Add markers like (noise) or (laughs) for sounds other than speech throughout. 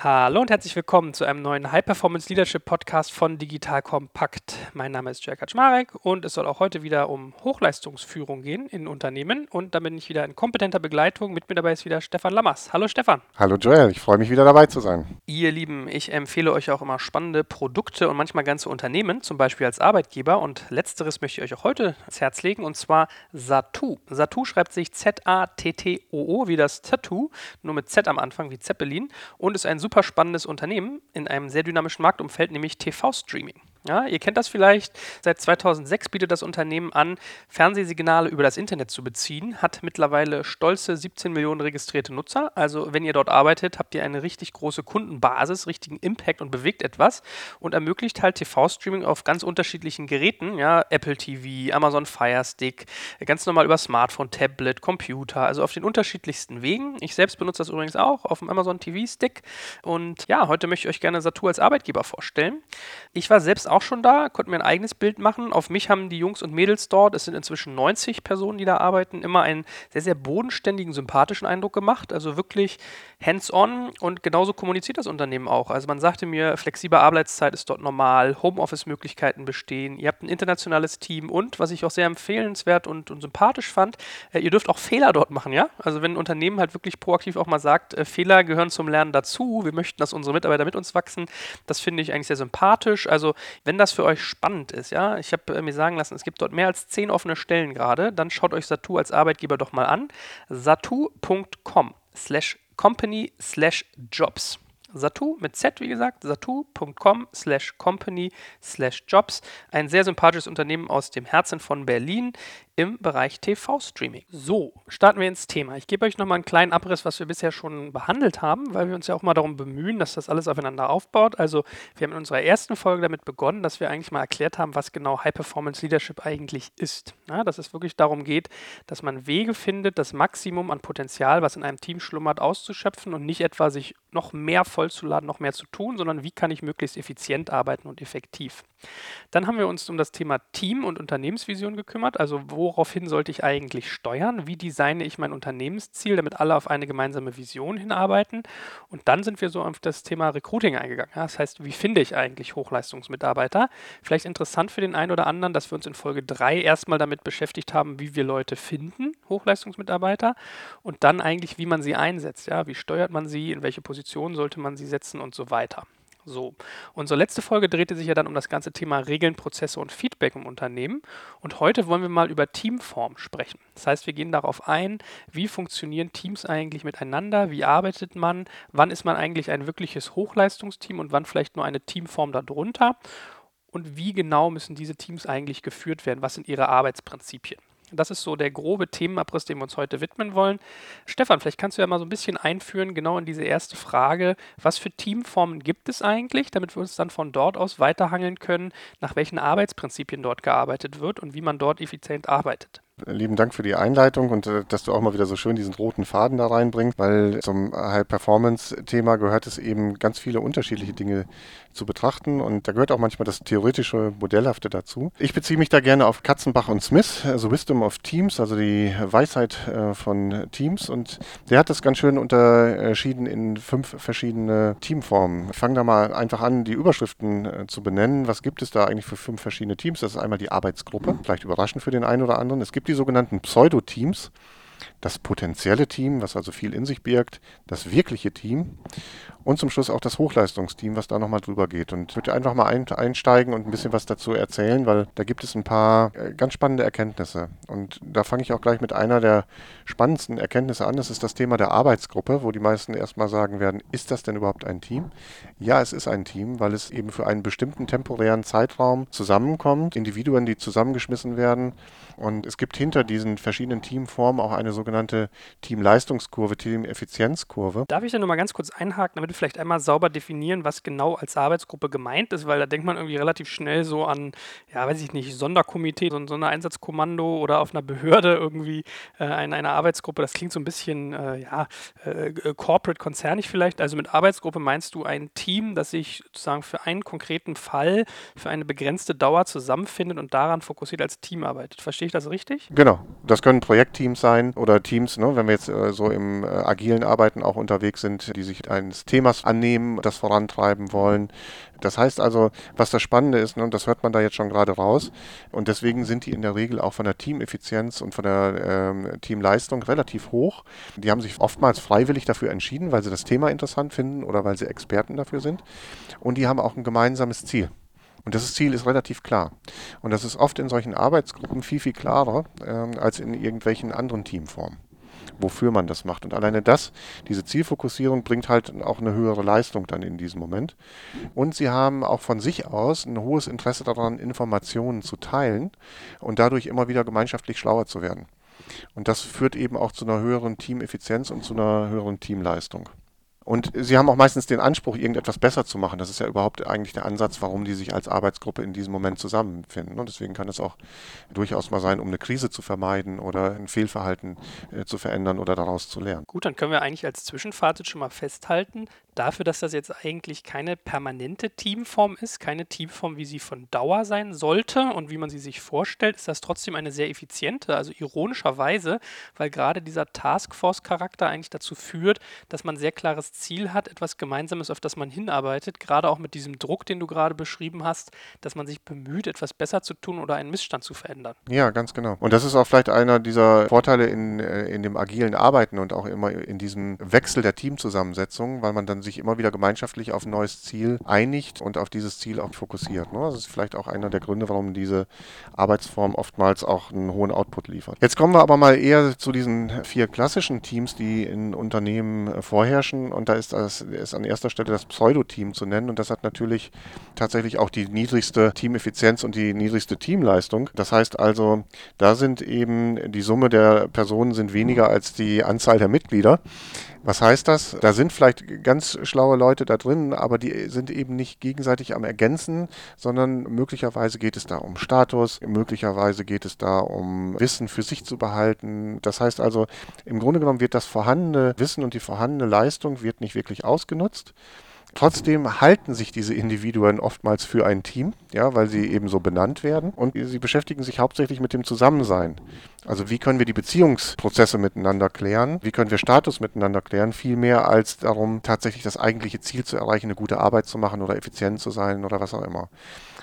Hallo und herzlich willkommen zu einem neuen High Performance Leadership Podcast von Digital Kompakt. Mein Name ist Jörg Kaczmarek und es soll auch heute wieder um Hochleistungsführung gehen in Unternehmen und da bin ich wieder in kompetenter Begleitung. Mit mir dabei ist wieder Stefan Lammers. Hallo Stefan. Hallo Joel, ich freue mich wieder dabei zu sein. Ihr Lieben, ich empfehle euch auch immer spannende Produkte und manchmal ganze Unternehmen, zum Beispiel als Arbeitgeber und letzteres möchte ich euch auch heute ans Herz legen und zwar Satu. Satu schreibt sich Z-A-T-T-O-O wie das Tattoo, nur mit Z am Anfang wie Zeppelin und ist ein super super spannendes Unternehmen in einem sehr dynamischen Marktumfeld, nämlich TV-Streaming. Ja, ihr kennt das vielleicht. Seit 2006 bietet das Unternehmen an, Fernsehsignale über das Internet zu beziehen, hat mittlerweile stolze 17 Millionen registrierte Nutzer. Also wenn ihr dort arbeitet, habt ihr eine richtig große Kundenbasis, richtigen Impact und bewegt etwas und ermöglicht halt TV-Streaming auf ganz unterschiedlichen Geräten, ja, Apple TV, Amazon Fire Stick, ganz normal über Smartphone, Tablet, Computer, also auf den unterschiedlichsten Wegen. Ich selbst benutze das übrigens auch auf dem Amazon TV Stick und ja, heute möchte ich euch gerne Satu als Arbeitgeber vorstellen. Ich war selbst auch schon da, konnten mir ein eigenes Bild machen. Auf mich haben die Jungs und Mädels dort, es sind inzwischen 90 Personen, die da arbeiten, immer einen sehr, sehr bodenständigen, sympathischen Eindruck gemacht. Also wirklich hands-on und genauso kommuniziert das Unternehmen auch. Also man sagte mir, flexible Arbeitszeit ist dort normal, Homeoffice-Möglichkeiten bestehen, ihr habt ein internationales Team und, was ich auch sehr empfehlenswert und, und sympathisch fand, äh, ihr dürft auch Fehler dort machen, ja? Also wenn ein Unternehmen halt wirklich proaktiv auch mal sagt, äh, Fehler gehören zum Lernen dazu, wir möchten, dass unsere Mitarbeiter mit uns wachsen, das finde ich eigentlich sehr sympathisch. Also wenn das für euch spannend ist, ja, ich habe äh, mir sagen lassen, es gibt dort mehr als zehn offene Stellen gerade, dann schaut euch Satu als Arbeitgeber doch mal an. satu.com slash company slash jobs. Satu mit Z, wie gesagt, satu.com slash company slash jobs. Ein sehr sympathisches Unternehmen aus dem Herzen von Berlin im Bereich TV-Streaming. So, starten wir ins Thema. Ich gebe euch nochmal einen kleinen Abriss, was wir bisher schon behandelt haben, weil wir uns ja auch mal darum bemühen, dass das alles aufeinander aufbaut. Also, wir haben in unserer ersten Folge damit begonnen, dass wir eigentlich mal erklärt haben, was genau High-Performance Leadership eigentlich ist. Ja, dass es wirklich darum geht, dass man Wege findet, das Maximum an Potenzial, was in einem Team schlummert, auszuschöpfen und nicht etwa sich noch mehr vollzuladen, noch mehr zu tun, sondern wie kann ich möglichst effizient arbeiten und effektiv. Dann haben wir uns um das Thema Team und Unternehmensvision gekümmert, also woraufhin sollte ich eigentlich steuern, wie designe ich mein Unternehmensziel, damit alle auf eine gemeinsame Vision hinarbeiten. Und dann sind wir so auf das Thema Recruiting eingegangen. Das heißt, wie finde ich eigentlich Hochleistungsmitarbeiter? Vielleicht interessant für den einen oder anderen, dass wir uns in Folge 3 erstmal damit beschäftigt haben, wie wir Leute finden, Hochleistungsmitarbeiter, und dann eigentlich, wie man sie einsetzt. Ja, wie steuert man sie, in welche Position sollte man sie setzen und so weiter. So, unsere letzte Folge drehte sich ja dann um das ganze Thema Regeln, Prozesse und Feedback im Unternehmen. Und heute wollen wir mal über Teamform sprechen. Das heißt, wir gehen darauf ein, wie funktionieren Teams eigentlich miteinander, wie arbeitet man, wann ist man eigentlich ein wirkliches Hochleistungsteam und wann vielleicht nur eine Teamform darunter. Und wie genau müssen diese Teams eigentlich geführt werden? Was sind ihre Arbeitsprinzipien? Das ist so der grobe Themenabriss, dem wir uns heute widmen wollen. Stefan, vielleicht kannst du ja mal so ein bisschen einführen, genau in diese erste Frage. Was für Teamformen gibt es eigentlich, damit wir uns dann von dort aus weiterhangeln können, nach welchen Arbeitsprinzipien dort gearbeitet wird und wie man dort effizient arbeitet? Lieben Dank für die Einleitung und äh, dass du auch mal wieder so schön diesen roten Faden da reinbringst, weil zum High-Performance-Thema gehört es eben ganz viele unterschiedliche Dinge zu betrachten und da gehört auch manchmal das theoretische, modellhafte dazu. Ich beziehe mich da gerne auf Katzenbach und Smith, also Wisdom of Teams, also die Weisheit äh, von Teams und der hat das ganz schön unterschieden in fünf verschiedene Teamformen. Fang da mal einfach an, die Überschriften äh, zu benennen. Was gibt es da eigentlich für fünf verschiedene Teams? Das ist einmal die Arbeitsgruppe, vielleicht überraschend für den einen oder anderen. Es gibt die sogenannten Pseudo-Teams, das potenzielle Team, was also viel in sich birgt, das wirkliche Team und zum Schluss auch das Hochleistungsteam, was da nochmal drüber geht. Und ich würde einfach mal ein, einsteigen und ein bisschen was dazu erzählen, weil da gibt es ein paar äh, ganz spannende Erkenntnisse. Und da fange ich auch gleich mit einer der spannendsten Erkenntnisse an. Das ist das Thema der Arbeitsgruppe, wo die meisten erstmal sagen werden, ist das denn überhaupt ein Team? Ja, es ist ein Team, weil es eben für einen bestimmten temporären Zeitraum zusammenkommt, Individuen, die zusammengeschmissen werden. Und es gibt hinter diesen verschiedenen Teamformen auch eine sogenannte Teamleistungskurve, Teameffizienzkurve. Darf ich da nochmal ganz kurz einhaken, damit vielleicht einmal sauber definieren, was genau als Arbeitsgruppe gemeint ist, weil da denkt man irgendwie relativ schnell so an, ja, weiß ich nicht, Sonderkomitee, so ein Sondereinsatzkommando oder auf einer Behörde irgendwie äh, eine, eine Arbeitsgruppe. Das klingt so ein bisschen, äh, ja, äh, corporate konzernig vielleicht. Also mit Arbeitsgruppe meinst du ein Team, das sich sozusagen für einen konkreten Fall, für eine begrenzte Dauer zusammenfindet und daran fokussiert als Team arbeitet. Verstehe ich das richtig? Genau. Das können Projektteams sein oder Teams, ne, wenn wir jetzt äh, so im äh, agilen Arbeiten auch unterwegs sind, die sich eines Themas annehmen, das vorantreiben wollen. Das heißt also, was das Spannende ist, ne, und das hört man da jetzt schon gerade raus, und deswegen sind die in der Regel auch von der Teameffizienz und von der ähm, Teamleistung relativ hoch. Die haben sich oftmals freiwillig dafür entschieden, weil sie das Thema interessant finden oder weil sie Experten dafür sind. Und die haben auch ein gemeinsames Ziel. Und das Ziel ist relativ klar. Und das ist oft in solchen Arbeitsgruppen viel, viel klarer äh, als in irgendwelchen anderen Teamformen wofür man das macht. Und alleine das, diese Zielfokussierung bringt halt auch eine höhere Leistung dann in diesem Moment. Und sie haben auch von sich aus ein hohes Interesse daran, Informationen zu teilen und dadurch immer wieder gemeinschaftlich schlauer zu werden. Und das führt eben auch zu einer höheren Teameffizienz und zu einer höheren Teamleistung. Und sie haben auch meistens den Anspruch, irgendetwas besser zu machen. Das ist ja überhaupt eigentlich der Ansatz, warum die sich als Arbeitsgruppe in diesem Moment zusammenfinden. Und deswegen kann es auch durchaus mal sein, um eine Krise zu vermeiden oder ein Fehlverhalten äh, zu verändern oder daraus zu lernen. Gut, dann können wir eigentlich als Zwischenfazit schon mal festhalten, dafür, dass das jetzt eigentlich keine permanente Teamform ist, keine Teamform, wie sie von Dauer sein sollte und wie man sie sich vorstellt, ist das trotzdem eine sehr effiziente, also ironischerweise, weil gerade dieser Taskforce-Charakter eigentlich dazu führt, dass man sehr klares Ziel hat, etwas Gemeinsames, auf das man hinarbeitet, gerade auch mit diesem Druck, den du gerade beschrieben hast, dass man sich bemüht, etwas besser zu tun oder einen Missstand zu verändern. Ja, ganz genau. Und das ist auch vielleicht einer dieser Vorteile in, äh, in dem agilen Arbeiten und auch immer in diesem Wechsel der Teamzusammensetzung, weil man dann sich immer wieder gemeinschaftlich auf ein neues Ziel einigt und auf dieses Ziel auch fokussiert. Ne? Das ist vielleicht auch einer der Gründe, warum diese Arbeitsform oftmals auch einen hohen Output liefert. Jetzt kommen wir aber mal eher zu diesen vier klassischen Teams, die in Unternehmen äh, vorherrschen und da ist, das, ist an erster Stelle das Pseudo-Team zu nennen. Und das hat natürlich tatsächlich auch die niedrigste Teameffizienz und die niedrigste Teamleistung. Das heißt also, da sind eben die Summe der Personen sind weniger als die Anzahl der Mitglieder. Was heißt das? Da sind vielleicht ganz schlaue Leute da drin, aber die sind eben nicht gegenseitig am Ergänzen, sondern möglicherweise geht es da um Status, möglicherweise geht es da um Wissen für sich zu behalten. Das heißt also, im Grunde genommen wird das vorhandene Wissen und die vorhandene Leistung wird nicht wirklich ausgenutzt. Trotzdem halten sich diese Individuen oftmals für ein Team, ja, weil sie eben so benannt werden und sie beschäftigen sich hauptsächlich mit dem Zusammensein. Also wie können wir die Beziehungsprozesse miteinander klären? Wie können wir Status miteinander klären? Viel mehr als darum, tatsächlich das eigentliche Ziel zu erreichen, eine gute Arbeit zu machen oder effizient zu sein oder was auch immer.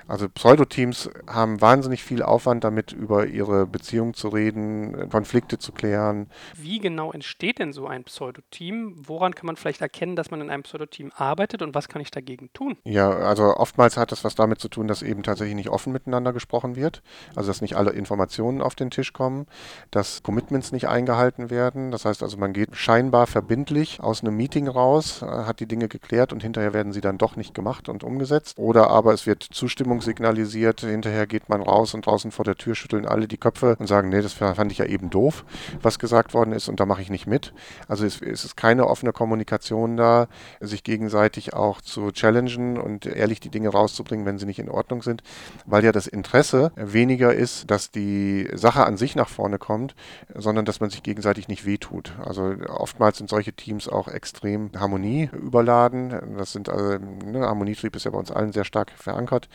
Also Pseudoteams haben wahnsinnig viel Aufwand damit, über ihre Beziehung zu reden, Konflikte zu klären. Wie genau entsteht denn so ein Pseudoteam? Woran kann man vielleicht erkennen, dass man in einem Pseudoteam arbeitet und was kann ich dagegen tun? Ja, also oftmals hat das was damit zu tun, dass eben tatsächlich nicht offen miteinander gesprochen wird. Also dass nicht alle Informationen auf den Tisch kommen, dass Commitments nicht eingehalten werden. Das heißt also, man geht scheinbar verbindlich aus einem Meeting raus, äh, hat die Dinge geklärt und hinterher werden sie dann doch nicht gemacht und umgesetzt. Oder aber es wird Zustimmung Zustimmung signalisiert. Hinterher geht man raus und draußen vor der Tür schütteln alle die Köpfe und sagen, nee, das fand ich ja eben doof, was gesagt worden ist und da mache ich nicht mit. Also es, es ist keine offene Kommunikation da, sich gegenseitig auch zu challengen und ehrlich die Dinge rauszubringen, wenn sie nicht in Ordnung sind, weil ja das Interesse weniger ist, dass die Sache an sich nach vorne kommt, sondern dass man sich gegenseitig nicht wehtut. Also oftmals sind solche Teams auch extrem Harmonie überladen. Das sind also, ne, Harmonietrieb ist ja bei uns allen sehr stark verankert.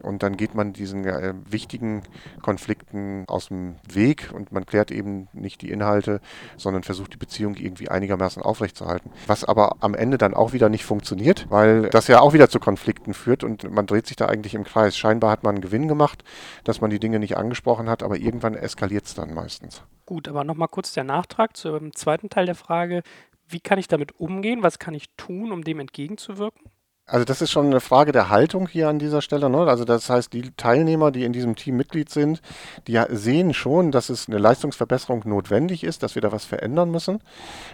Und dann geht man diesen äh, wichtigen Konflikten aus dem Weg und man klärt eben nicht die Inhalte, sondern versucht die Beziehung irgendwie einigermaßen aufrechtzuerhalten. Was aber am Ende dann auch wieder nicht funktioniert, weil das ja auch wieder zu Konflikten führt und man dreht sich da eigentlich im Kreis. Scheinbar hat man einen Gewinn gemacht, dass man die Dinge nicht angesprochen hat, aber irgendwann eskaliert es dann meistens. Gut, aber nochmal kurz der Nachtrag zum zweiten Teil der Frage. Wie kann ich damit umgehen? Was kann ich tun, um dem entgegenzuwirken? Also das ist schon eine Frage der Haltung hier an dieser Stelle. Ne? Also das heißt, die Teilnehmer, die in diesem Team Mitglied sind, die sehen schon, dass es eine Leistungsverbesserung notwendig ist, dass wir da was verändern müssen.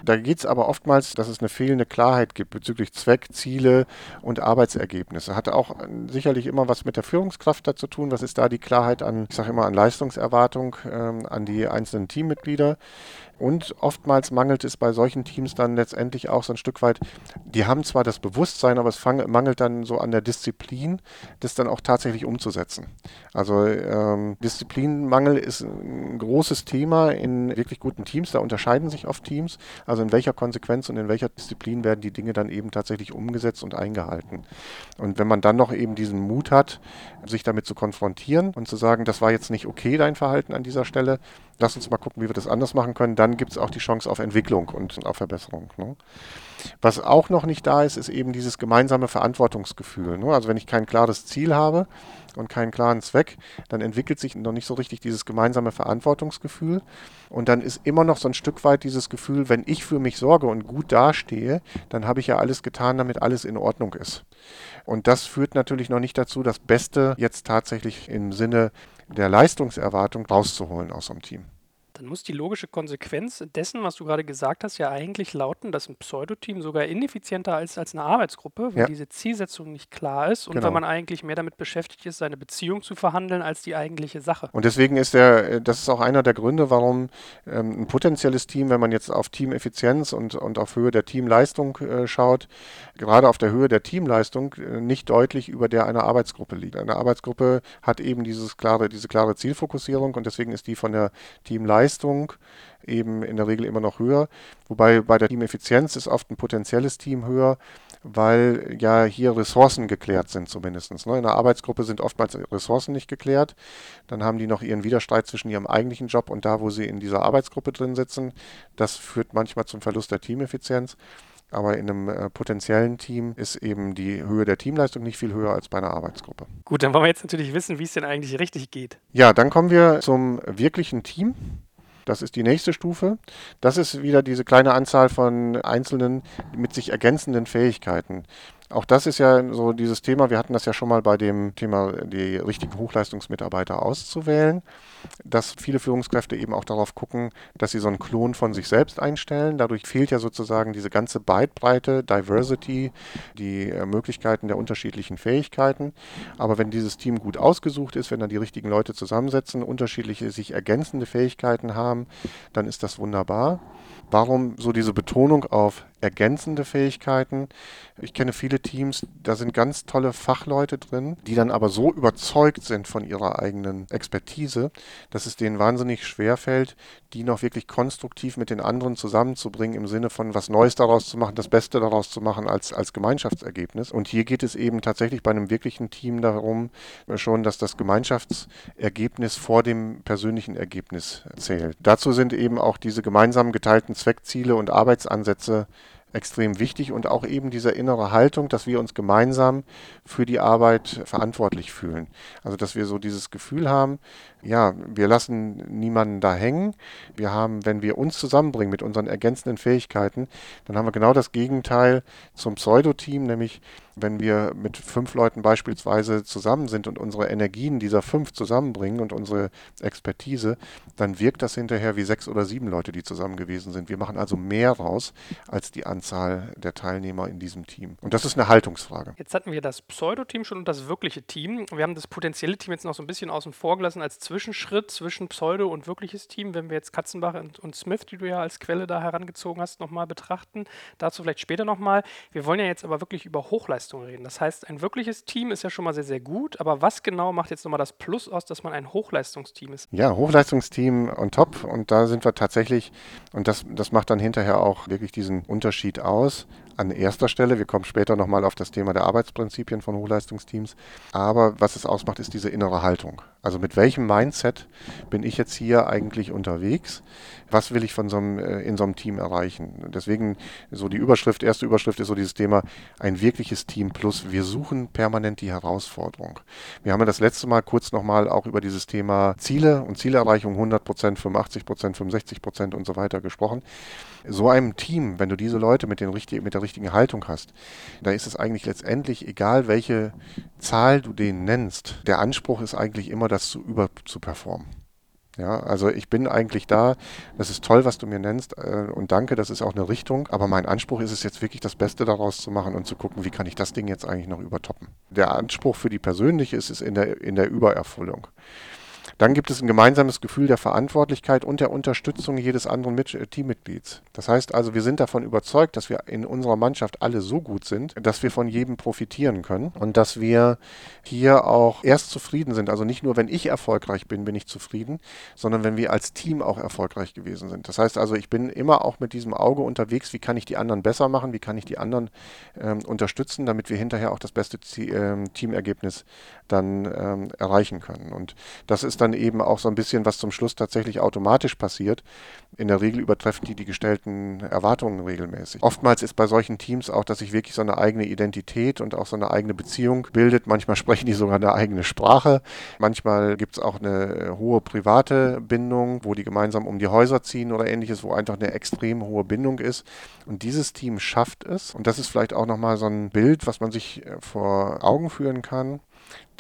Da geht es aber oftmals, dass es eine fehlende Klarheit gibt bezüglich Zweck, Ziele und Arbeitsergebnisse. Hat auch sicherlich immer was mit der Führungskraft dazu tun. Was ist da die Klarheit an, ich sage immer, an Leistungserwartung ähm, an die einzelnen Teammitglieder? Und oftmals mangelt es bei solchen Teams dann letztendlich auch so ein Stück weit, die haben zwar das Bewusstsein, aber es mangelt dann so an der Disziplin, das dann auch tatsächlich umzusetzen. Also ähm, Disziplinmangel ist ein großes Thema in wirklich guten Teams, da unterscheiden sich oft Teams. Also in welcher Konsequenz und in welcher Disziplin werden die Dinge dann eben tatsächlich umgesetzt und eingehalten. Und wenn man dann noch eben diesen Mut hat, sich damit zu konfrontieren und zu sagen, das war jetzt nicht okay, dein Verhalten an dieser Stelle, lass uns mal gucken, wie wir das anders machen können, dann gibt es auch die Chance auf Entwicklung und auf Verbesserung. Ne? Was auch noch nicht da ist, ist eben dieses gemeinsame Verantwortungsgefühl. Ne? Also wenn ich kein klares Ziel habe und keinen klaren Zweck, dann entwickelt sich noch nicht so richtig dieses gemeinsame Verantwortungsgefühl. Und dann ist immer noch so ein Stück weit dieses Gefühl, wenn ich für mich sorge und gut dastehe, dann habe ich ja alles getan, damit alles in Ordnung ist. Und das führt natürlich noch nicht dazu, das Beste jetzt tatsächlich im Sinne der Leistungserwartung rauszuholen aus so einem Team. Dann muss die logische Konsequenz dessen, was du gerade gesagt hast, ja eigentlich lauten, dass ein Pseudoteam sogar ineffizienter ist als eine Arbeitsgruppe, weil ja. diese Zielsetzung nicht klar ist und genau. weil man eigentlich mehr damit beschäftigt ist, seine Beziehung zu verhandeln, als die eigentliche Sache. Und deswegen ist der, äh, das ist auch einer der Gründe, warum ähm, ein potenzielles Team, wenn man jetzt auf Teameffizienz und, und auf Höhe der Teamleistung äh, schaut, gerade auf der Höhe der Teamleistung äh, nicht deutlich über der einer Arbeitsgruppe liegt. Eine Arbeitsgruppe hat eben dieses klare, diese klare Zielfokussierung und deswegen ist die von der Teamleistung Leistung eben in der Regel immer noch höher. Wobei bei der Teameffizienz ist oft ein potenzielles Team höher, weil ja hier Ressourcen geklärt sind zumindest. Ne? In der Arbeitsgruppe sind oftmals Ressourcen nicht geklärt. Dann haben die noch ihren Widerstreit zwischen ihrem eigentlichen Job und da, wo sie in dieser Arbeitsgruppe drin sitzen. Das führt manchmal zum Verlust der Teameffizienz. Aber in einem äh, potenziellen Team ist eben die Höhe der Teamleistung nicht viel höher als bei einer Arbeitsgruppe. Gut, dann wollen wir jetzt natürlich wissen, wie es denn eigentlich richtig geht. Ja, dann kommen wir zum wirklichen Team. Das ist die nächste Stufe. Das ist wieder diese kleine Anzahl von einzelnen mit sich ergänzenden Fähigkeiten. Auch das ist ja so dieses Thema, wir hatten das ja schon mal bei dem Thema, die richtigen Hochleistungsmitarbeiter auszuwählen, dass viele Führungskräfte eben auch darauf gucken, dass sie so einen Klon von sich selbst einstellen. Dadurch fehlt ja sozusagen diese ganze Breitbreite, Diversity, die äh, Möglichkeiten der unterschiedlichen Fähigkeiten. Aber wenn dieses Team gut ausgesucht ist, wenn da die richtigen Leute zusammensetzen, unterschiedliche sich ergänzende Fähigkeiten haben, dann ist das wunderbar. Warum so diese Betonung auf ergänzende Fähigkeiten? Ich kenne viele Teams, da sind ganz tolle Fachleute drin, die dann aber so überzeugt sind von ihrer eigenen Expertise, dass es denen wahnsinnig schwer fällt, die noch wirklich konstruktiv mit den anderen zusammenzubringen, im Sinne von was Neues daraus zu machen, das Beste daraus zu machen als, als Gemeinschaftsergebnis. Und hier geht es eben tatsächlich bei einem wirklichen Team darum, schon, dass das Gemeinschaftsergebnis vor dem persönlichen Ergebnis zählt. Dazu sind eben auch diese gemeinsam geteilten Zweckziele und Arbeitsansätze extrem wichtig und auch eben diese innere Haltung, dass wir uns gemeinsam für die Arbeit verantwortlich fühlen. Also dass wir so dieses Gefühl haben, ja, wir lassen niemanden da hängen. Wir haben, wenn wir uns zusammenbringen mit unseren ergänzenden Fähigkeiten, dann haben wir genau das Gegenteil zum Pseudo-Team, nämlich wenn wir mit fünf Leuten beispielsweise zusammen sind und unsere Energien dieser fünf zusammenbringen und unsere Expertise, dann wirkt das hinterher wie sechs oder sieben Leute, die zusammen gewesen sind. Wir machen also mehr raus als die Anzahl der Teilnehmer in diesem Team. Und das ist eine Haltungsfrage. Jetzt hatten wir das Pseudo-Team schon und das wirkliche Team. Wir haben das potenzielle Team jetzt noch so ein bisschen außen vor gelassen als Zwischenschritt zwischen Pseudo und wirkliches Team, wenn wir jetzt Katzenbach und, und Smith, die du ja als Quelle da herangezogen hast, nochmal betrachten. Dazu vielleicht später nochmal. Wir wollen ja jetzt aber wirklich über Hochleistung reden. Das heißt, ein wirkliches Team ist ja schon mal sehr, sehr gut, aber was genau macht jetzt nochmal das Plus aus, dass man ein Hochleistungsteam ist? Ja, Hochleistungsteam on top und da sind wir tatsächlich, und das, das macht dann hinterher auch wirklich diesen Unterschied aus, an erster Stelle. Wir kommen später nochmal auf das Thema der Arbeitsprinzipien von Hochleistungsteams. Aber was es ausmacht, ist diese innere Haltung. Also mit welchem Mindset bin ich jetzt hier eigentlich unterwegs? Was will ich von so einem, äh, in so einem Team erreichen? Deswegen so die Überschrift, erste Überschrift ist so dieses Thema ein wirkliches Team plus. Wir suchen permanent die Herausforderung. Wir haben ja das letzte Mal kurz nochmal auch über dieses Thema Ziele und Zielerreichung 100 Prozent, 85 Prozent, 65 Prozent und so weiter gesprochen. So einem Team, wenn du diese Leute mit, den richtig, mit der richtigen Haltung hast, da ist es eigentlich letztendlich egal, welche Zahl du denen nennst. Der Anspruch ist eigentlich immer, das zu über zu performen. Ja, also ich bin eigentlich da, das ist toll, was du mir nennst äh, und danke, das ist auch eine Richtung, aber mein Anspruch ist es jetzt wirklich das Beste daraus zu machen und zu gucken, wie kann ich das Ding jetzt eigentlich noch übertoppen. Der Anspruch für die persönliche ist es in der, in der Übererfüllung. Dann gibt es ein gemeinsames Gefühl der Verantwortlichkeit und der Unterstützung jedes anderen Mit äh, Teammitglieds. Das heißt also, wir sind davon überzeugt, dass wir in unserer Mannschaft alle so gut sind, dass wir von jedem profitieren können und dass wir hier auch erst zufrieden sind. Also nicht nur, wenn ich erfolgreich bin, bin ich zufrieden, sondern wenn wir als Team auch erfolgreich gewesen sind. Das heißt also, ich bin immer auch mit diesem Auge unterwegs, wie kann ich die anderen besser machen, wie kann ich die anderen ähm, unterstützen, damit wir hinterher auch das beste ähm, Teamergebnis dann ähm, erreichen können. Und das ist dann eben auch so ein bisschen, was zum Schluss tatsächlich automatisch passiert. In der Regel übertreffen die die gestellten Erwartungen regelmäßig. Oftmals ist bei solchen Teams auch, dass sich wirklich so eine eigene Identität und auch so eine eigene Beziehung bildet. Manchmal (laughs) sprechen die sogar eine eigene Sprache. Manchmal gibt es auch eine hohe private Bindung, wo die gemeinsam um die Häuser ziehen oder ähnliches, wo einfach eine extrem hohe Bindung ist. Und dieses Team schafft es. Und das ist vielleicht auch nochmal so ein Bild, was man sich vor Augen führen kann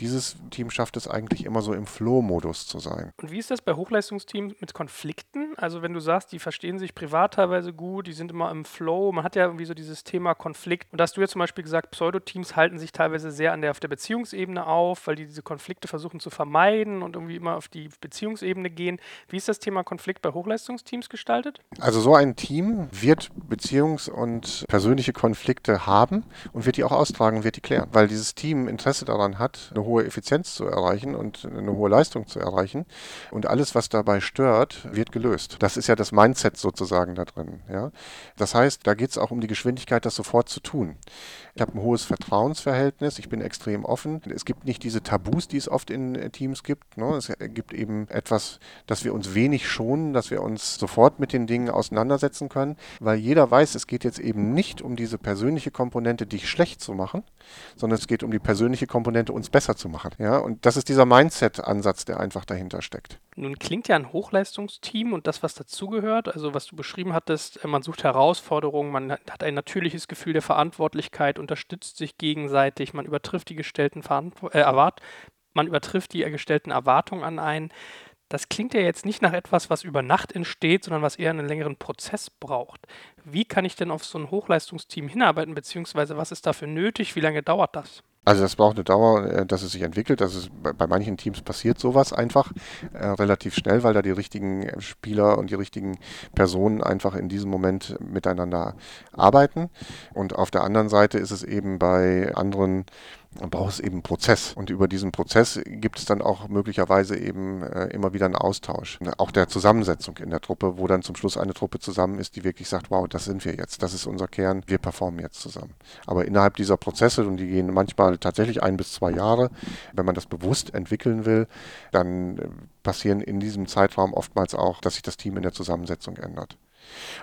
dieses Team schafft es eigentlich immer so im Flow-Modus zu sein. Und wie ist das bei Hochleistungsteams mit Konflikten? Also wenn du sagst, die verstehen sich privat teilweise gut, die sind immer im Flow, man hat ja irgendwie so dieses Thema Konflikt. Und da hast du ja zum Beispiel gesagt, Pseudo-Teams halten sich teilweise sehr an der, auf der Beziehungsebene auf, weil die diese Konflikte versuchen zu vermeiden und irgendwie immer auf die Beziehungsebene gehen. Wie ist das Thema Konflikt bei Hochleistungsteams gestaltet? Also so ein Team wird Beziehungs- und persönliche Konflikte haben und wird die auch austragen, wird die klären, weil dieses Team Interesse daran hat, eine hohe Effizienz zu erreichen und eine hohe Leistung zu erreichen. Und alles, was dabei stört, wird gelöst. Das ist ja das Mindset sozusagen da drin. Ja? Das heißt, da geht es auch um die Geschwindigkeit, das sofort zu tun. Ich habe ein hohes Vertrauensverhältnis, ich bin extrem offen. Es gibt nicht diese Tabus, die es oft in äh, Teams gibt. Ne? Es gibt eben etwas, dass wir uns wenig schonen, dass wir uns sofort mit den Dingen auseinandersetzen können, weil jeder weiß, es geht jetzt eben nicht um diese persönliche Komponente, dich schlecht zu machen, sondern es geht um die persönliche Komponente, uns besser zu machen. Ja? Und das ist dieser Mindset-Ansatz, der einfach dahinter steckt. Nun klingt ja ein Hochleistungsteam und das, was dazugehört, also was du beschrieben hattest, äh, man sucht Herausforderungen, man hat ein natürliches Gefühl der Verantwortlichkeit, unterstützt sich gegenseitig, man übertrifft die gestellten Verantw äh, man übertrifft die gestellten Erwartungen an einen. Das klingt ja jetzt nicht nach etwas, was über Nacht entsteht, sondern was eher einen längeren Prozess braucht. Wie kann ich denn auf so ein Hochleistungsteam hinarbeiten, beziehungsweise was ist dafür nötig? Wie lange dauert das? Also das braucht eine Dauer, äh, dass es sich entwickelt. Also bei, bei manchen Teams passiert sowas einfach äh, relativ schnell, weil da die richtigen äh, Spieler und die richtigen Personen einfach in diesem Moment miteinander arbeiten. Und auf der anderen Seite ist es eben bei anderen man braucht eben einen Prozess. Und über diesen Prozess gibt es dann auch möglicherweise eben äh, immer wieder einen Austausch. Auch der Zusammensetzung in der Truppe, wo dann zum Schluss eine Truppe zusammen ist, die wirklich sagt, wow, das sind wir jetzt, das ist unser Kern, wir performen jetzt zusammen. Aber innerhalb dieser Prozesse, und die gehen manchmal tatsächlich ein bis zwei Jahre, wenn man das bewusst entwickeln will, dann äh, passieren in diesem Zeitraum oftmals auch, dass sich das Team in der Zusammensetzung ändert.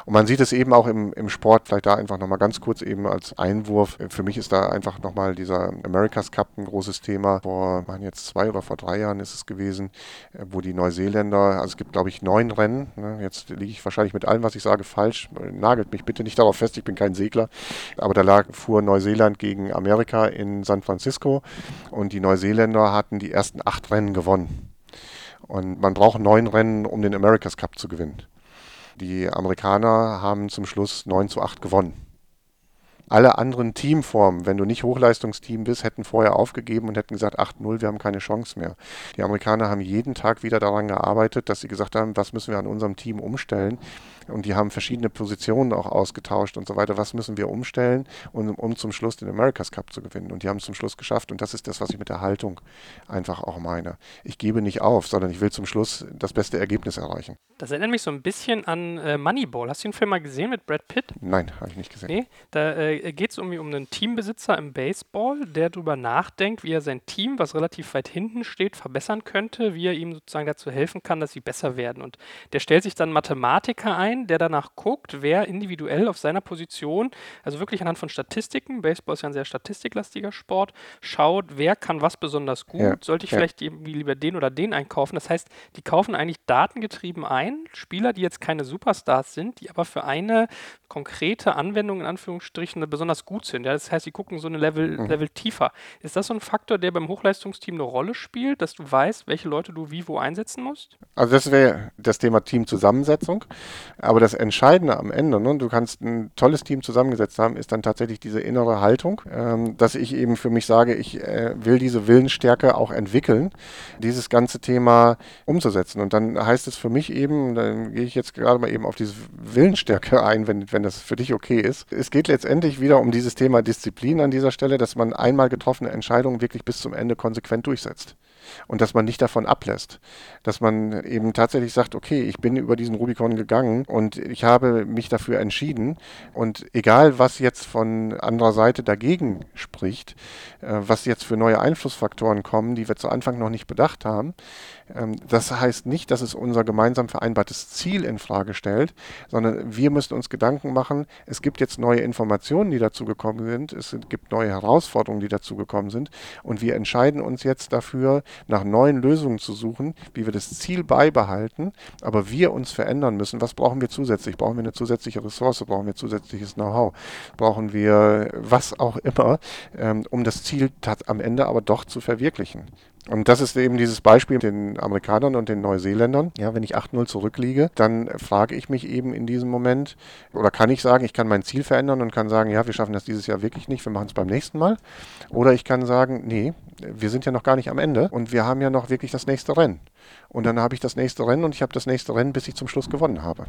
Und man sieht es eben auch im, im Sport, vielleicht da einfach nochmal ganz kurz eben als Einwurf. Für mich ist da einfach nochmal dieser America's Cup ein großes Thema. Vor, waren jetzt zwei oder vor drei Jahren ist es gewesen, wo die Neuseeländer, also es gibt glaube ich neun Rennen, ne? jetzt liege ich wahrscheinlich mit allem, was ich sage, falsch, nagelt mich bitte nicht darauf fest, ich bin kein Segler, aber da lag, fuhr Neuseeland gegen Amerika in San Francisco und die Neuseeländer hatten die ersten acht Rennen gewonnen. Und man braucht neun Rennen, um den America's Cup zu gewinnen. Die Amerikaner haben zum Schluss 9 zu 8 gewonnen. Alle anderen Teamformen, wenn du nicht Hochleistungsteam bist, hätten vorher aufgegeben und hätten gesagt, 8-0, wir haben keine Chance mehr. Die Amerikaner haben jeden Tag wieder daran gearbeitet, dass sie gesagt haben, was müssen wir an unserem Team umstellen. Und die haben verschiedene Positionen auch ausgetauscht und so weiter. Was müssen wir umstellen, um, um zum Schluss den America's Cup zu gewinnen? Und die haben es zum Schluss geschafft. Und das ist das, was ich mit der Haltung einfach auch meine. Ich gebe nicht auf, sondern ich will zum Schluss das beste Ergebnis erreichen. Das erinnert mich so ein bisschen an äh, Moneyball. Hast du den Film mal gesehen mit Brad Pitt? Nein, habe ich nicht gesehen. Nee, da äh, geht es irgendwie um einen Teambesitzer im Baseball, der darüber nachdenkt, wie er sein Team, was relativ weit hinten steht, verbessern könnte, wie er ihm sozusagen dazu helfen kann, dass sie besser werden. Und der stellt sich dann Mathematiker ein, der danach guckt, wer individuell auf seiner Position, also wirklich anhand von Statistiken, Baseball ist ja ein sehr statistiklastiger Sport, schaut, wer kann was besonders gut, ja, sollte ich ja. vielleicht irgendwie lieber den oder den einkaufen. Das heißt, die kaufen eigentlich datengetrieben ein, Spieler, die jetzt keine Superstars sind, die aber für eine konkrete Anwendung in Anführungsstrichen besonders gut sind. Ja? Das heißt, sie gucken so eine Level, mhm. Level tiefer. Ist das so ein Faktor, der beim Hochleistungsteam eine Rolle spielt, dass du weißt, welche Leute du wie wo einsetzen musst? Also das wäre das Thema Teamzusammensetzung. Aber das Entscheidende am Ende, ne, du kannst ein tolles Team zusammengesetzt haben, ist dann tatsächlich diese innere Haltung, ähm, dass ich eben für mich sage, ich äh, will diese Willensstärke auch entwickeln, dieses ganze Thema umzusetzen. Und dann heißt es für mich eben, dann gehe ich jetzt gerade mal eben auf diese Willensstärke (laughs) ein, wenn, wenn das für dich okay ist. Es geht letztendlich wieder um dieses Thema Disziplin an dieser Stelle, dass man einmal getroffene Entscheidungen wirklich bis zum Ende konsequent durchsetzt. Und dass man nicht davon ablässt. Dass man eben tatsächlich sagt, okay, ich bin über diesen Rubikon gegangen und ich habe mich dafür entschieden und egal, was jetzt von anderer Seite dagegen spricht, äh, was jetzt für neue Einflussfaktoren kommen, die wir zu Anfang noch nicht bedacht haben, das heißt nicht, dass es unser gemeinsam vereinbartes Ziel in Frage stellt, sondern wir müssen uns Gedanken machen, es gibt jetzt neue Informationen, die dazu gekommen sind, es gibt neue Herausforderungen, die dazu gekommen sind und wir entscheiden uns jetzt dafür, nach neuen Lösungen zu suchen, wie wir das Ziel beibehalten, aber wir uns verändern müssen. Was brauchen wir zusätzlich? Brauchen wir eine zusätzliche Ressource? Brauchen wir zusätzliches Know-how? Brauchen wir was auch immer, ähm, um das Ziel am Ende aber doch zu verwirklichen? Und das ist eben dieses Beispiel mit den Amerikanern und den Neuseeländern. Ja, wenn ich 8-0 zurückliege, dann frage ich mich eben in diesem Moment, oder kann ich sagen, ich kann mein Ziel verändern und kann sagen, ja, wir schaffen das dieses Jahr wirklich nicht, wir machen es beim nächsten Mal. Oder ich kann sagen, nee, wir sind ja noch gar nicht am Ende und wir haben ja noch wirklich das nächste Rennen. Und dann habe ich das nächste Rennen und ich habe das nächste Rennen, bis ich zum Schluss gewonnen habe.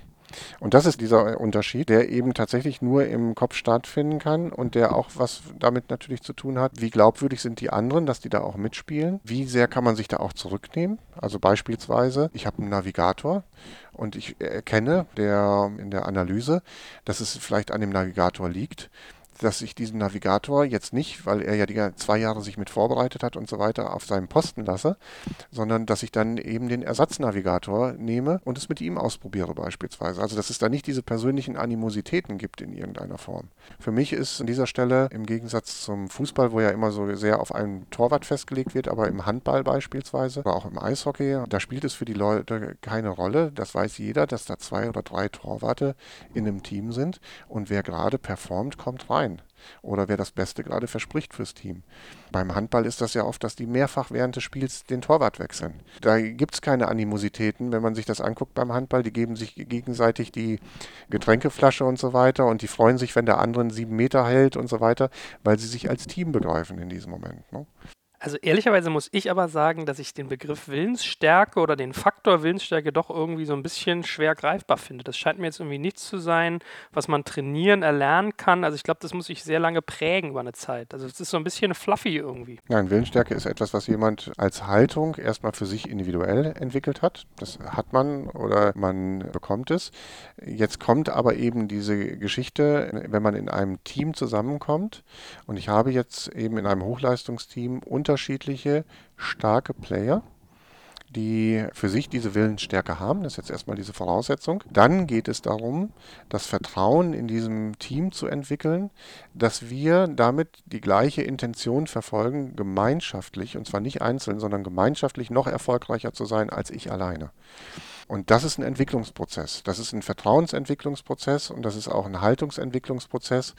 Und das ist dieser Unterschied, der eben tatsächlich nur im Kopf stattfinden kann und der auch was damit natürlich zu tun hat, wie glaubwürdig sind die anderen, dass die da auch mitspielen, wie sehr kann man sich da auch zurücknehmen. Also beispielsweise, ich habe einen Navigator und ich erkenne der, in der Analyse, dass es vielleicht an dem Navigator liegt dass ich diesen Navigator jetzt nicht, weil er ja die zwei Jahre sich mit vorbereitet hat und so weiter, auf seinem Posten lasse, sondern dass ich dann eben den Ersatznavigator nehme und es mit ihm ausprobiere beispielsweise. Also dass es da nicht diese persönlichen Animositäten gibt in irgendeiner Form. Für mich ist an dieser Stelle im Gegensatz zum Fußball, wo ja immer so sehr auf einen Torwart festgelegt wird, aber im Handball beispielsweise oder auch im Eishockey, da spielt es für die Leute keine Rolle. Das weiß jeder, dass da zwei oder drei Torwarte in einem Team sind und wer gerade performt, kommt rein oder wer das Beste gerade verspricht fürs Team. Beim Handball ist das ja oft, dass die mehrfach während des Spiels den Torwart wechseln. Da gibt es keine Animositäten, wenn man sich das anguckt beim Handball. Die geben sich gegenseitig die Getränkeflasche und so weiter und die freuen sich, wenn der andere sieben Meter hält und so weiter, weil sie sich als Team begreifen in diesem Moment. Ne? Also ehrlicherweise muss ich aber sagen, dass ich den Begriff Willensstärke oder den Faktor Willensstärke doch irgendwie so ein bisschen schwer greifbar finde. Das scheint mir jetzt irgendwie nichts zu sein, was man trainieren, erlernen kann. Also ich glaube, das muss sich sehr lange prägen über eine Zeit. Also es ist so ein bisschen fluffy irgendwie. Nein, Willensstärke ist etwas, was jemand als Haltung erstmal für sich individuell entwickelt hat. Das hat man oder man bekommt es. Jetzt kommt aber eben diese Geschichte, wenn man in einem Team zusammenkommt und ich habe jetzt eben in einem Hochleistungsteam unter unterschiedliche starke Player, die für sich diese Willensstärke haben. Das ist jetzt erstmal diese Voraussetzung. Dann geht es darum, das Vertrauen in diesem Team zu entwickeln, dass wir damit die gleiche Intention verfolgen, gemeinschaftlich, und zwar nicht einzeln, sondern gemeinschaftlich noch erfolgreicher zu sein als ich alleine. Und das ist ein Entwicklungsprozess. Das ist ein Vertrauensentwicklungsprozess und das ist auch ein Haltungsentwicklungsprozess.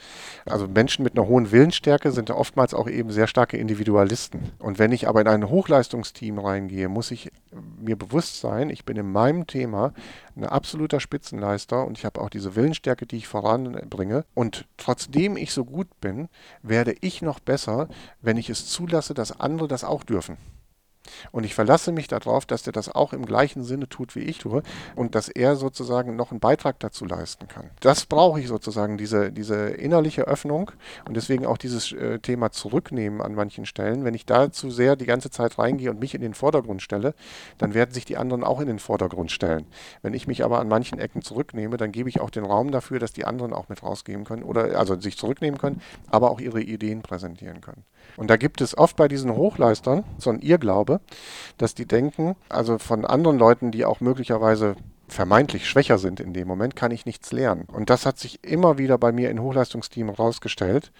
Also Menschen mit einer hohen Willensstärke sind oftmals auch eben sehr starke Individualisten. Und wenn ich aber in ein Hochleistungsteam reingehe, muss ich mir bewusst sein, ich bin in meinem Thema ein absoluter Spitzenleister und ich habe auch diese Willensstärke, die ich voranbringe. Und trotzdem ich so gut bin, werde ich noch besser, wenn ich es zulasse, dass andere das auch dürfen. Und ich verlasse mich darauf, dass er das auch im gleichen Sinne tut, wie ich tue und dass er sozusagen noch einen Beitrag dazu leisten kann. Das brauche ich sozusagen, diese, diese innerliche Öffnung und deswegen auch dieses äh, Thema zurücknehmen an manchen Stellen. Wenn ich da zu sehr die ganze Zeit reingehe und mich in den Vordergrund stelle, dann werden sich die anderen auch in den Vordergrund stellen. Wenn ich mich aber an manchen Ecken zurücknehme, dann gebe ich auch den Raum dafür, dass die anderen auch mit rausgeben können oder also sich zurücknehmen können, aber auch ihre Ideen präsentieren können. Und da gibt es oft bei diesen Hochleistern so ein Irrglaube, dass die denken, also von anderen Leuten, die auch möglicherweise vermeintlich schwächer sind in dem Moment, kann ich nichts lernen. Und das hat sich immer wieder bei mir in Hochleistungsteams herausgestellt,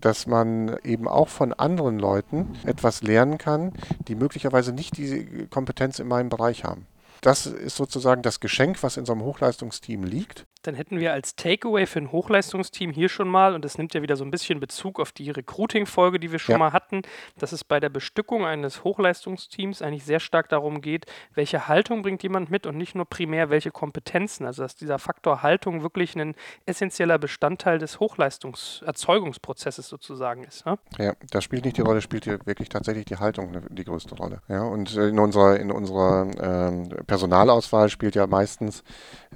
dass man eben auch von anderen Leuten etwas lernen kann, die möglicherweise nicht diese Kompetenz in meinem Bereich haben. Das ist sozusagen das Geschenk, was in so einem Hochleistungsteam liegt. Dann hätten wir als Takeaway für ein Hochleistungsteam hier schon mal, und das nimmt ja wieder so ein bisschen Bezug auf die Recruiting-Folge, die wir schon ja. mal hatten, dass es bei der Bestückung eines Hochleistungsteams eigentlich sehr stark darum geht, welche Haltung bringt jemand mit und nicht nur primär welche Kompetenzen. Also dass dieser Faktor Haltung wirklich ein essentieller Bestandteil des Hochleistungserzeugungsprozesses sozusagen ist. Ne? Ja, das spielt nicht die Rolle, spielt hier wirklich tatsächlich die Haltung die größte Rolle. Ja, und in unserer, in unserer ähm, Personalauswahl spielt ja meistens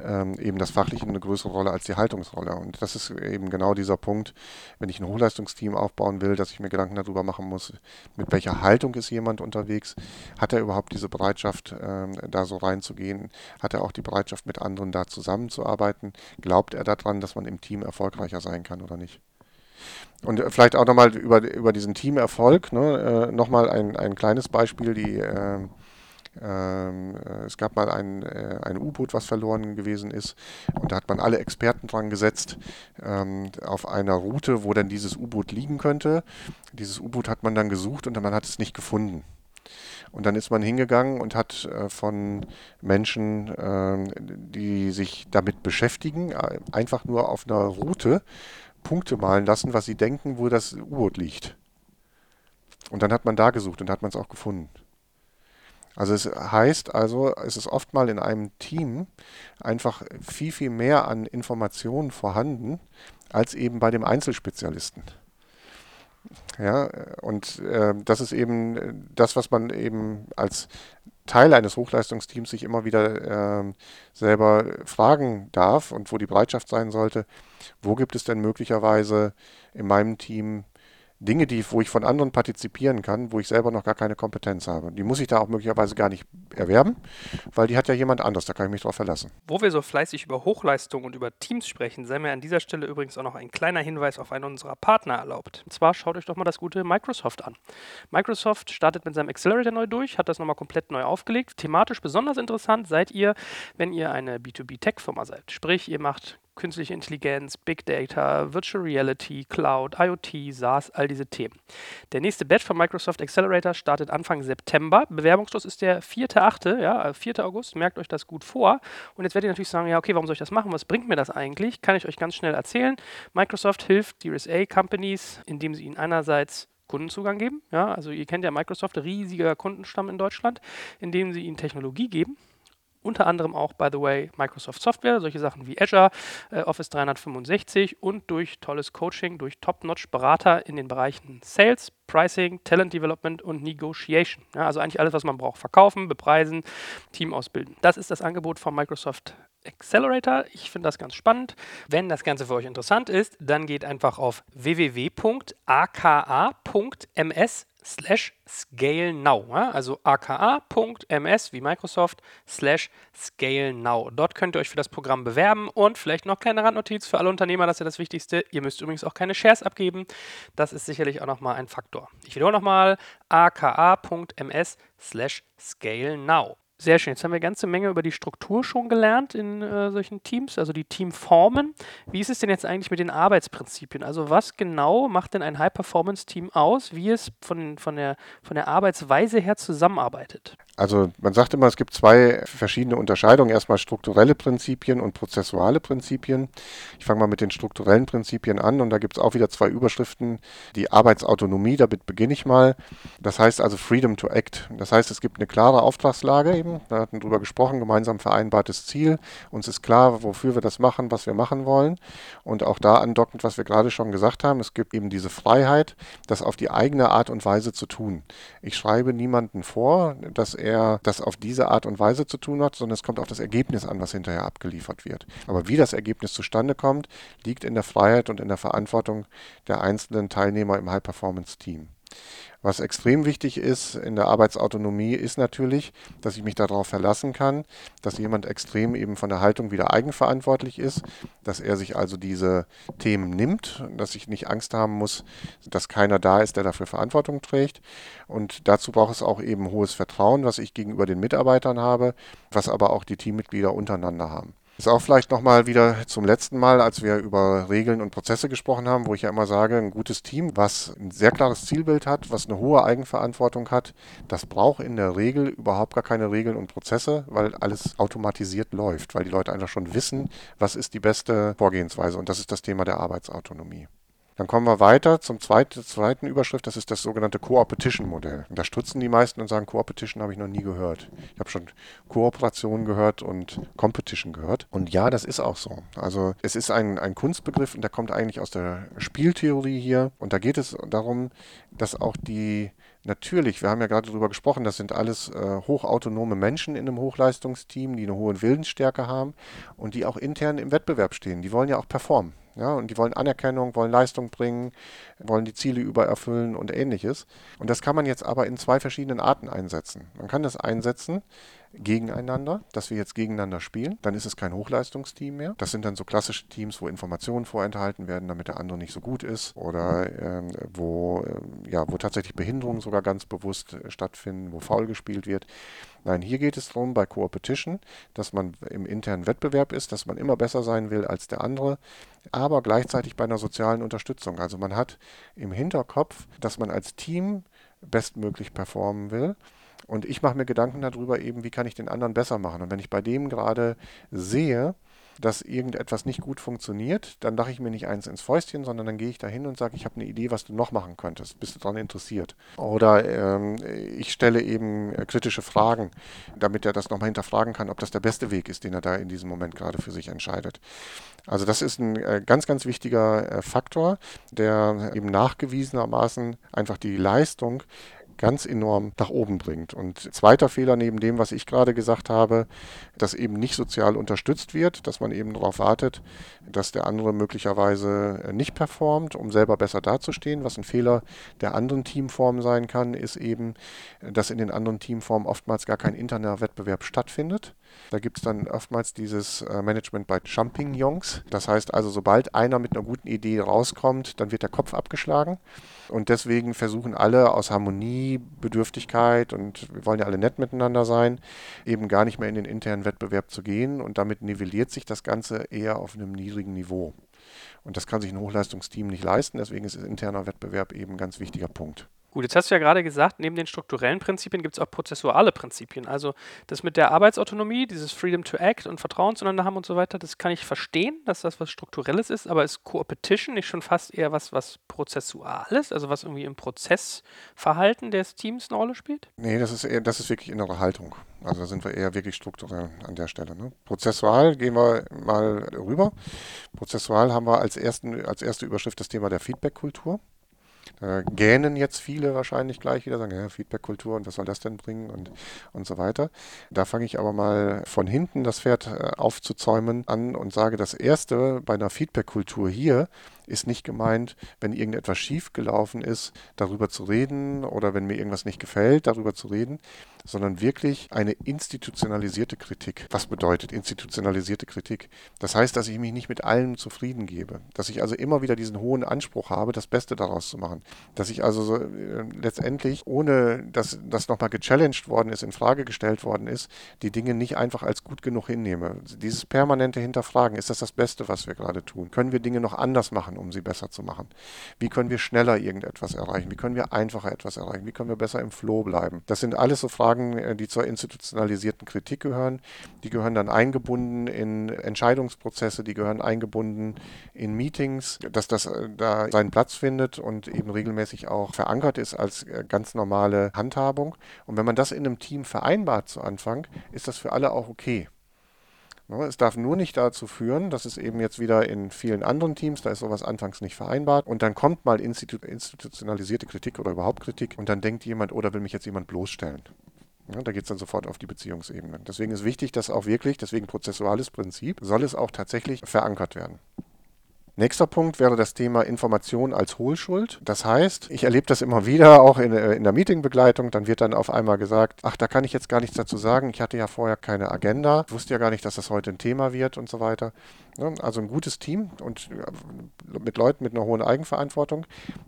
ähm, eben das fachliche eine größere Rolle als die Haltungsrolle. Und das ist eben genau dieser Punkt, wenn ich ein Hochleistungsteam aufbauen will, dass ich mir Gedanken darüber machen muss, mit welcher Haltung ist jemand unterwegs? Hat er überhaupt diese Bereitschaft, ähm, da so reinzugehen? Hat er auch die Bereitschaft, mit anderen da zusammenzuarbeiten? Glaubt er daran, dass man im Team erfolgreicher sein kann oder nicht? Und vielleicht auch nochmal über, über diesen Teamerfolg, ne, äh, nochmal ein, ein kleines Beispiel, die äh, ähm, äh, es gab mal ein, äh, ein U-Boot, was verloren gewesen ist. Und da hat man alle Experten dran gesetzt ähm, auf einer Route, wo dann dieses U-Boot liegen könnte. Dieses U-Boot hat man dann gesucht und man hat es nicht gefunden. Und dann ist man hingegangen und hat äh, von Menschen, äh, die sich damit beschäftigen, äh, einfach nur auf einer Route Punkte malen lassen, was sie denken, wo das U-Boot liegt. Und dann hat man da gesucht und hat man es auch gefunden. Also es heißt also, es ist oft mal in einem Team einfach viel, viel mehr an Informationen vorhanden, als eben bei dem Einzelspezialisten. Ja, und äh, das ist eben das, was man eben als Teil eines Hochleistungsteams sich immer wieder äh, selber fragen darf und wo die Bereitschaft sein sollte, wo gibt es denn möglicherweise in meinem Team Dinge, die, wo ich von anderen partizipieren kann, wo ich selber noch gar keine Kompetenz habe. Die muss ich da auch möglicherweise gar nicht erwerben, weil die hat ja jemand anders, da kann ich mich drauf verlassen. Wo wir so fleißig über Hochleistung und über Teams sprechen, sei mir an dieser Stelle übrigens auch noch ein kleiner Hinweis auf einen unserer Partner erlaubt. Und zwar schaut euch doch mal das gute Microsoft an. Microsoft startet mit seinem Accelerator neu durch, hat das nochmal komplett neu aufgelegt. Thematisch besonders interessant seid ihr, wenn ihr eine B2B-Tech-Firma seid. Sprich, ihr macht künstliche Intelligenz, Big Data, Virtual Reality, Cloud, IoT, SaaS, all diese Themen. Der nächste Batch von Microsoft Accelerator startet Anfang September. Bewerbungsschluss ist der 4.8., ja, 4. Äh, August. Merkt euch das gut vor. Und jetzt werdet ihr natürlich sagen, ja, okay, warum soll ich das machen? Was bringt mir das eigentlich? Kann ich euch ganz schnell erzählen. Microsoft hilft Series A Companies, indem sie ihnen einerseits Kundenzugang geben. Ja, also ihr kennt ja Microsoft, riesiger Kundenstamm in Deutschland, indem sie ihnen Technologie geben unter anderem auch, by the way, Microsoft Software, solche Sachen wie Azure, äh, Office 365 und durch tolles Coaching, durch Top-Notch-Berater in den Bereichen Sales, Pricing, Talent Development und Negotiation. Ja, also eigentlich alles, was man braucht. Verkaufen, bepreisen, Team ausbilden. Das ist das Angebot von Microsoft Accelerator. Ich finde das ganz spannend. Wenn das Ganze für euch interessant ist, dann geht einfach auf www.aka.ms slash scale now. Also aka.ms wie Microsoft slash scale now. Dort könnt ihr euch für das Programm bewerben und vielleicht noch kleine Randnotiz für alle Unternehmer, das ist ja das Wichtigste. Ihr müsst übrigens auch keine Shares abgeben. Das ist sicherlich auch nochmal ein Faktor. Ich wiederhole nochmal aka.ms slash scale now. Sehr schön. Jetzt haben wir eine ganze Menge über die Struktur schon gelernt in äh, solchen Teams, also die Teamformen. Wie ist es denn jetzt eigentlich mit den Arbeitsprinzipien? Also was genau macht denn ein High-Performance-Team aus, wie es von, von, der, von der Arbeitsweise her zusammenarbeitet? Also man sagt immer, es gibt zwei verschiedene Unterscheidungen. Erstmal strukturelle Prinzipien und prozessuale Prinzipien. Ich fange mal mit den strukturellen Prinzipien an und da gibt es auch wieder zwei Überschriften. Die Arbeitsautonomie, damit beginne ich mal. Das heißt also Freedom to Act. Das heißt, es gibt eine klare Auftragslage eben. Da hatten wir drüber gesprochen, gemeinsam vereinbartes Ziel. Uns ist klar, wofür wir das machen, was wir machen wollen. Und auch da andockend, was wir gerade schon gesagt haben, es gibt eben diese Freiheit, das auf die eigene Art und Weise zu tun. Ich schreibe niemanden vor, dass er das auf diese Art und Weise zu tun hat, sondern es kommt auf das Ergebnis an, was hinterher abgeliefert wird. Aber wie das Ergebnis zustande kommt, liegt in der Freiheit und in der Verantwortung der einzelnen Teilnehmer im High-Performance-Team. Was extrem wichtig ist in der Arbeitsautonomie, ist natürlich, dass ich mich darauf verlassen kann, dass jemand extrem eben von der Haltung wieder eigenverantwortlich ist, dass er sich also diese Themen nimmt, dass ich nicht Angst haben muss, dass keiner da ist, der dafür Verantwortung trägt. Und dazu braucht es auch eben hohes Vertrauen, was ich gegenüber den Mitarbeitern habe, was aber auch die Teammitglieder untereinander haben. Ist auch vielleicht nochmal wieder zum letzten Mal, als wir über Regeln und Prozesse gesprochen haben, wo ich ja immer sage, ein gutes Team, was ein sehr klares Zielbild hat, was eine hohe Eigenverantwortung hat, das braucht in der Regel überhaupt gar keine Regeln und Prozesse, weil alles automatisiert läuft, weil die Leute einfach schon wissen, was ist die beste Vorgehensweise. Und das ist das Thema der Arbeitsautonomie. Dann kommen wir weiter zum zweiten, zweiten Überschrift, das ist das sogenannte Co-Opetition-Modell. Da stutzen die meisten und sagen, Co-Opetition habe ich noch nie gehört. Ich habe schon Kooperation gehört und Competition gehört. Und ja, das ist auch so. Also es ist ein, ein Kunstbegriff und der kommt eigentlich aus der Spieltheorie hier. Und da geht es darum, dass auch die Natürlich, wir haben ja gerade darüber gesprochen, das sind alles äh, hochautonome Menschen in einem Hochleistungsteam, die eine hohe Willensstärke haben und die auch intern im Wettbewerb stehen. Die wollen ja auch performen. Ja, und die wollen Anerkennung, wollen Leistung bringen, wollen die Ziele übererfüllen und ähnliches. Und das kann man jetzt aber in zwei verschiedenen Arten einsetzen. Man kann das einsetzen, gegeneinander, dass wir jetzt gegeneinander spielen. Dann ist es kein Hochleistungsteam mehr. Das sind dann so klassische Teams, wo Informationen vorenthalten werden, damit der andere nicht so gut ist oder ähm, wo, äh, ja, wo tatsächlich Behinderungen sogar ganz bewusst äh, stattfinden, wo faul gespielt wird. Nein, hier geht es darum bei Co-Opetition, dass man im internen Wettbewerb ist, dass man immer besser sein will als der andere, aber gleichzeitig bei einer sozialen Unterstützung. Also man hat im Hinterkopf, dass man als Team bestmöglich performen will und ich mache mir Gedanken darüber eben, wie kann ich den anderen besser machen. Und wenn ich bei dem gerade sehe, dass irgendetwas nicht gut funktioniert, dann lache ich mir nicht eins ins Fäustchen, sondern dann gehe ich da hin und sage, ich habe eine Idee, was du noch machen könntest. Bist du daran interessiert? Oder ähm, ich stelle eben äh, kritische Fragen, damit er das nochmal hinterfragen kann, ob das der beste Weg ist, den er da in diesem Moment gerade für sich entscheidet. Also das ist ein äh, ganz, ganz wichtiger äh, Faktor, der eben nachgewiesenermaßen einfach die Leistung ganz enorm nach oben bringt. Und zweiter Fehler neben dem, was ich gerade gesagt habe, dass eben nicht sozial unterstützt wird, dass man eben darauf wartet, dass der andere möglicherweise äh, nicht performt, um selber besser dazustehen. Was ein Fehler der anderen Teamformen sein kann, ist eben, dass in den anderen Teamformen oftmals gar kein interner Wettbewerb stattfindet. Da gibt es dann oftmals dieses äh, Management bei Champignons. Das heißt also, sobald einer mit einer guten Idee rauskommt, dann wird der Kopf abgeschlagen. Und deswegen versuchen alle aus Harmoniebedürftigkeit und wir wollen ja alle nett miteinander sein, eben gar nicht mehr in den internen Wettbewerb zu gehen. Und damit nivelliert sich das Ganze eher auf einem niedrigen Niveau. Und das kann sich ein Hochleistungsteam nicht leisten. Deswegen ist interner Wettbewerb eben ein ganz wichtiger Punkt. Gut, jetzt hast du ja gerade gesagt, neben den strukturellen Prinzipien gibt es auch prozessuale Prinzipien. Also das mit der Arbeitsautonomie, dieses Freedom to Act und Vertrauen zueinander haben und so weiter, das kann ich verstehen, dass das was Strukturelles ist, aber ist Co-Opetition nicht schon fast eher was, was Prozessuales, also was irgendwie im Prozessverhalten des Teams eine Rolle spielt? Nee, das ist eher, das ist wirklich innere Haltung. Also da sind wir eher wirklich strukturell an der Stelle. Ne? Prozessual gehen wir mal rüber. Prozessual haben wir als, ersten, als erste Überschrift das Thema der Feedback-Kultur. Da gähnen jetzt viele wahrscheinlich gleich wieder, sagen, ja, Feedback-Kultur und was soll das denn bringen und, und so weiter. Da fange ich aber mal von hinten das Pferd äh, aufzuzäumen an und sage, das Erste bei einer Feedback-Kultur hier ist nicht gemeint, wenn irgendetwas schiefgelaufen ist, darüber zu reden oder wenn mir irgendwas nicht gefällt, darüber zu reden, sondern wirklich eine institutionalisierte Kritik. Was bedeutet institutionalisierte Kritik? Das heißt, dass ich mich nicht mit allem zufrieden gebe, dass ich also immer wieder diesen hohen Anspruch habe, das Beste daraus zu machen, dass ich also so, äh, letztendlich, ohne dass das nochmal gechallenged worden ist, in Frage gestellt worden ist, die Dinge nicht einfach als gut genug hinnehme. Dieses permanente Hinterfragen, ist das das Beste, was wir gerade tun? Können wir Dinge noch anders machen? Machen, um sie besser zu machen? Wie können wir schneller irgendetwas erreichen? Wie können wir einfacher etwas erreichen? Wie können wir besser im Flow bleiben? Das sind alles so Fragen, äh, die zur institutionalisierten Kritik gehören. Die gehören dann eingebunden in Entscheidungsprozesse, die gehören eingebunden in Meetings, dass das äh, da seinen Platz findet und eben regelmäßig auch verankert ist als äh, ganz normale Handhabung. Und wenn man das in einem Team vereinbart zu Anfang, ist das für alle auch okay. Ne, es darf nur nicht dazu führen, dass es eben jetzt wieder in vielen anderen Teams, da ist sowas anfangs nicht vereinbart und dann kommt mal institu institutionalisierte Kritik oder überhaupt Kritik und dann denkt jemand, oder oh, will mich jetzt jemand bloßstellen. Ja, da geht es dann sofort auf die Beziehungsebene. Deswegen ist wichtig, dass auch wirklich, deswegen prozessuales Prinzip, soll es auch tatsächlich verankert werden. Nächster Punkt wäre das Thema Information als Hohlschuld. Das heißt, ich erlebe das immer wieder, auch in, äh, in, der Meetingbegleitung, dann wird dann auf einmal gesagt, ach, da kann ich jetzt gar nichts dazu sagen, ich hatte ja vorher keine Agenda, wusste ja gar nicht, dass das heute ein Thema wird und so weiter. Also ein gutes Team und äh, mit Leuten mit einer hohen Eigenverantwortung,